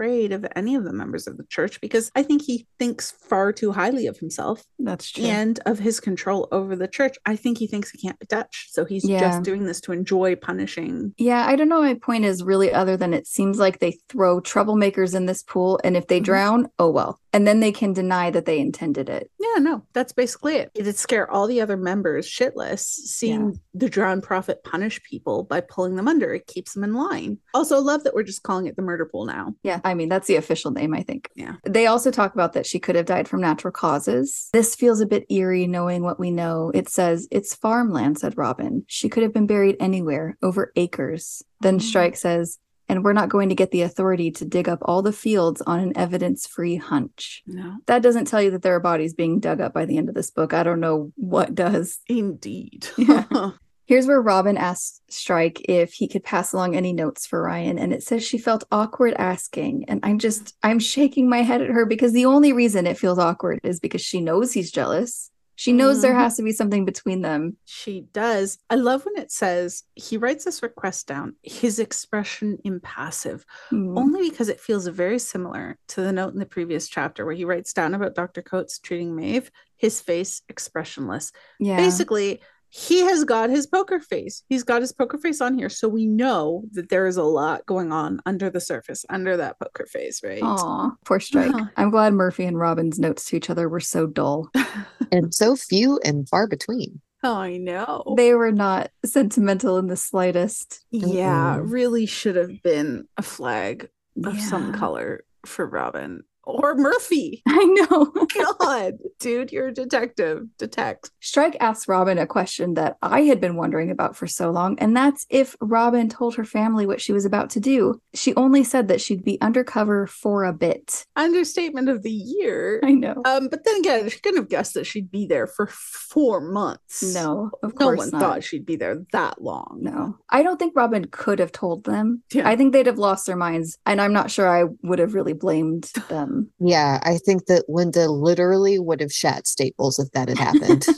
afraid of any of the members of the church because I think he thinks far too highly of himself That's true. and of his control over the church. I think he thinks he can't be touched. So he's Yeah. just doing this to enjoy punishing. Yeah, I don't know. My point is really other than it seems like they throw troublemakers in this pool, and if they Mhm. drown, oh well. And then they can deny that they intended it. Yeah, no, that's basically it. It'd scare all the other members shitless seeing the drowned prophet punish people by pulling them under. It keeps them in line. Also, love that we're just calling it the murder pool now. Yeah, I mean, that's the official name, I think. Yeah. They also talk about that she could have died from natural causes. This feels a bit eerie knowing what we know. It says, It's farmland, said Robin. She could have been buried anywhere, over acres. Then Oh. Strike says, and we're not going to get the authority to dig up all the fields on an evidence free hunch. No, That doesn't tell you that there are bodies being dug up by the end of this book. I don't know what does. (laughs) indeed. Yeah. (laughs) Here's where Robin asks Strike if he could pass along any notes for Ryan, and it says she felt awkward asking. And I'm just, I'm shaking my head at her because the only reason it feels awkward is because she knows he's jealous. She knows there Mhm. has to be something between them. She does. I love when it says he writes this request down, his expression impassive, Hmm. only because it feels very similar to the note in the previous chapter where he writes down about Dr. Coates treating Maeve, his face expressionless. Yeah. Basically, he has got his poker face. He's got his poker face on here. So we know that there is a lot going on under the surface, under that poker face, right? Aw, poor Strike. Uh-huh. I'm glad Murphy and Robin's notes to each other were so dull. (laughs) and so few and far between. Oh, I know. They were not sentimental in the slightest. yeah, Mm-mm. really should have been a flag of some color for Robin or Murphy. (laughs) I know. God, dude, you're a detective. Detect. Strike asks Robin a question that I had been wondering about for so long, and that's if Robin told her family what she was about to do. She only said that she'd be undercover for a bit. Understatement of the year. I know. Um, but then again, she couldn't have guessed that she'd be there for four months. no, of no course one not. thought she'd be there that long. No, I don't think Robin could have told them. Yeah. I think they'd have lost their minds, and I'm not sure I would have really blamed them. Um, yeah, I think that Linda literally would have shat Staples if that had happened. (laughs)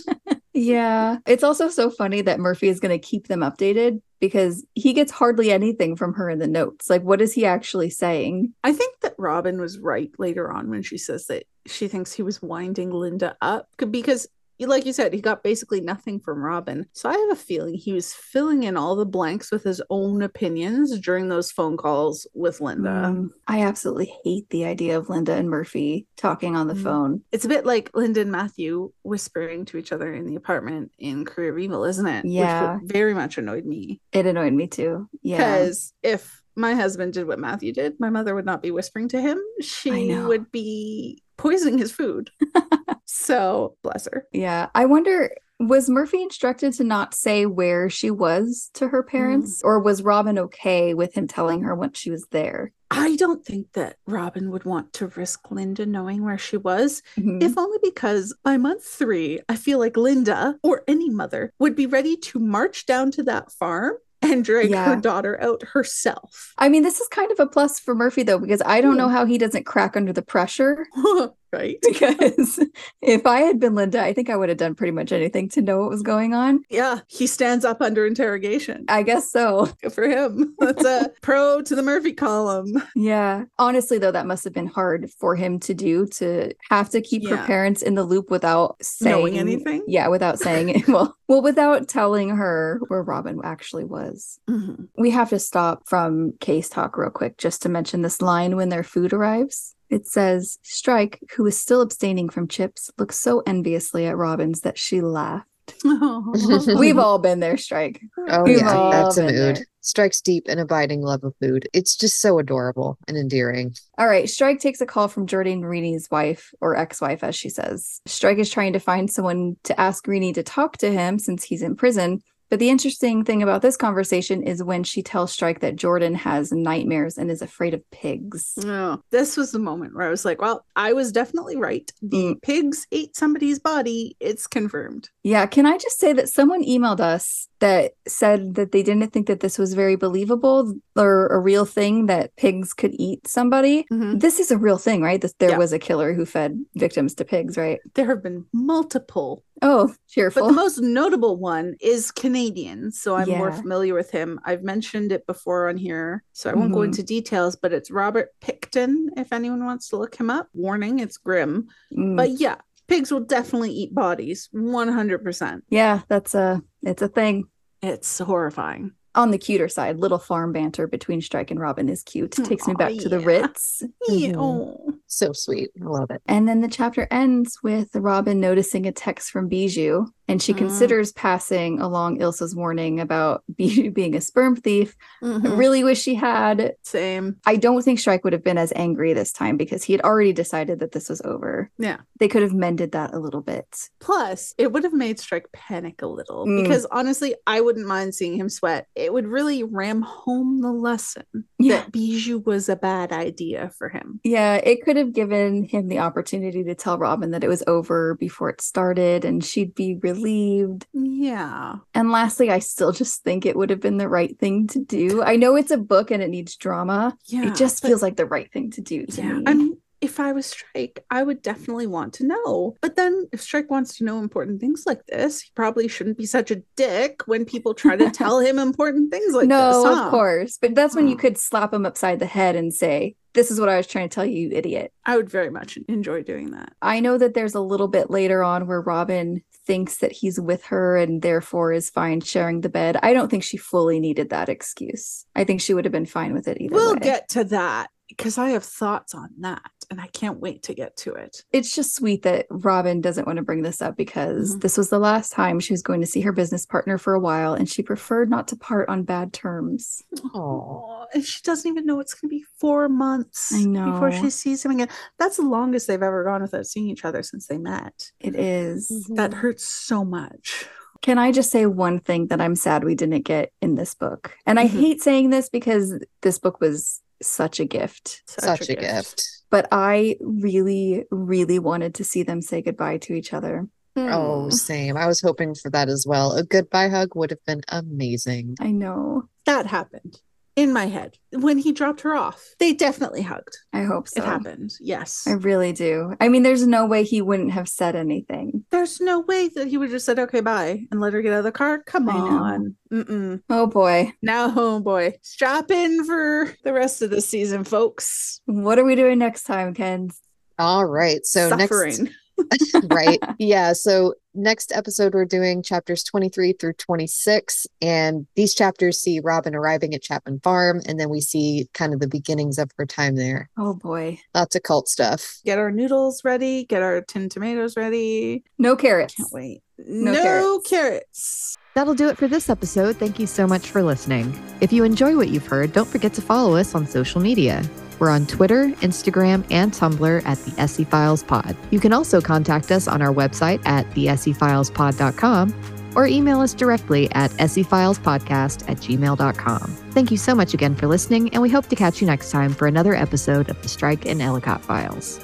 Yeah. It's also so funny that Murphy is going to keep them updated because he gets hardly anything from her in the notes. Like, what is he actually saying? I think that Robin was right later on when she says that she thinks he was winding Linda up because, like you said, he got basically nothing from Robin. So I have a feeling he was filling in all the blanks with his own opinions during those phone calls with Linda. Mm, I absolutely hate the idea of Linda and Murphy talking on the Mm. phone. It's a bit like Linda and Matthew whispering to each other in the apartment in Career Evil, isn't it? Yeah. Which very much annoyed me. It annoyed me too. Yeah. Because if my husband did what Matthew did, my mother would not be whispering to him. She would be poisoning his food. (laughs) so bless her. Yeah. I wonder was Murphy instructed to not say where she was to her parents, or was Robin okay with him telling her when she was there? I don't think that Robin would want to risk Linda knowing where she was, Mhm. if only because by month three, I feel like Linda or any mother would be ready to march down to that farm and drag Yeah. her daughter out herself. I mean, this is kind of a plus for Murphy, though, because I don't know Hmm. how he doesn't crack under the pressure. (laughs) right? (laughs) Because if I had been Linda, I think I would have done pretty much anything to know what was going on. Yeah, he stands up under interrogation. I guess so. Good for him. (laughs) That's a pro to the Murphy column. Yeah. Honestly, though, that must have been hard for him to do to have to keep her parents in the loop without saying Knowing anything? Yeah, without saying it. (laughs) Well, well, without telling her where Robin actually was. Mhm. We have to stop from case talk real quick just to mention this line when their food arrives. It says, Strike, who is still abstaining from chips, looks so enviously at Robin's that she laughed. (laughs) We've all been there, Strike. Oh We've yeah, that's a mood. there. Strikes deep and abiding love of food. It's just so adorable and endearing. All right, Strike takes a call from Jordan Reaney's wife, or ex wife, as she says. Strike is trying to find someone to ask Reaney to talk to him since he's in prison. But the interesting thing about this conversation is when she tells Strike that Jordan has nightmares and is afraid of pigs. No, this was the moment where I was like, well, I was definitely right. The Mm. pigs ate somebody's body. It's confirmed. Yeah, can I just say that someone emailed us that said that they didn't think that this was very believable or a real thing that pigs could eat somebody? Mhm. This is a real thing, right? This, there Yeah. was a killer who fed victims to pigs, right? There have been multiple, Oh, cheerful. but the most notable one is Canadian. So I'm more familiar with him. I've mentioned it before on here, so I won't go Mhm. into details, but it's Robert Pickton, if anyone wants to look him up. Warning, it's grim. Mm. But yeah, pigs will definitely eat bodies 100%. Yeah, that's a it's a thing. It's horrifying. On the cuter side, little farm banter between Strike and Robin is cute. It takes me Aw, back to the. Ritz. (laughs) Yeah. Mhm. Oh. So sweet. I love it. And then the chapter ends with Robin noticing a text from Bijou, and she Mm. considers passing along Ilsa's warning about (laughs) Bijou being a sperm thief. I Mhm. really wish she had. Same. I don't think Strike would have been as angry this time because he had already decided that this was over. Yeah. They could have mended that a little bit. Plus, it would have made Strike panic a little Mm. because honestly, I wouldn't mind seeing him sweat. It would really ram home the lesson Yeah. that Bijou was a bad idea for him. Yeah, it could have given him the opportunity to tell Robin that it was over before it started and she'd be relieved. Yeah. And lastly, I still just think it would have been the right thing to do. I know it's a book and it needs drama. Yeah. it just feels like the right thing to do to yeah. me. I mean, if I was Strike, I would definitely want to know. But then if Strike wants to know important things like this, he probably shouldn't be such a dick when people try to tell him (laughs) important things like no, this. huh? of course. But that's when you Hmm. could slap him upside the head and say, This is what I was trying to tell you, you idiot. I would very much enjoy doing that. I know that there's a little bit later on where Robin thinks that he's with her and therefore is fine sharing the bed. I don't think she fully needed that excuse. I think she would have been fine with it either we'll way. get to that because I have thoughts on that and I can't wait to get to it. it's just sweet that Robin doesn't want to bring this up because Mhm. this was the last time she was going to see her business partner for a while and she preferred not to part on bad terms. Oh, and she doesn't even know it's going to be four months I before she sees him again. That's the longest they've ever gone without seeing each other since they met. It is. Mhm. That hurts so much. Can I just say one thing that I'm sad we didn't get in this book? And I Mhm. hate saying this because this book was such a gift, such, a gift. but I really, really wanted to see them say goodbye to each other. Oh, Hmm. same. I was hoping for that as well. A goodbye hug would have been amazing. I know. that happened in my head when he dropped her off. They definitely hugged. I hope so. It happened. Yes. I really do. I mean, there's no way he wouldn't have said anything. There's no way that he would have just said, okay, bye, and let her get out of the car. Come I on. Mm-mm. Oh boy. Now, homeboy, strap in for the rest of the season, folks. What are we doing next time, Ken? All right. So Suffering. next (laughs) right. (laughs) Yeah. So next episode, we're doing chapters 23 through 26. And these chapters see Robin arriving at Chapman Farm. And then we see kind of the beginnings of her time there. Oh boy. Lots of cult stuff. Get our noodles ready. Get our tin tomatoes ready. No carrots. Can't wait. No No, carrots. carrots. That'll do it for this episode. Thank you so much for listening. If you enjoy what you've heard, don't forget to follow us on social media. We're on Twitter, Instagram, and Tumblr at the SE Files Pod. You can also contact us on our website at thesefilespod.com or email us directly at sefilespodcast at gmail.com. Thank you so much again for listening, and we hope to catch you next time for another episode of the Strike and Ellacott Files.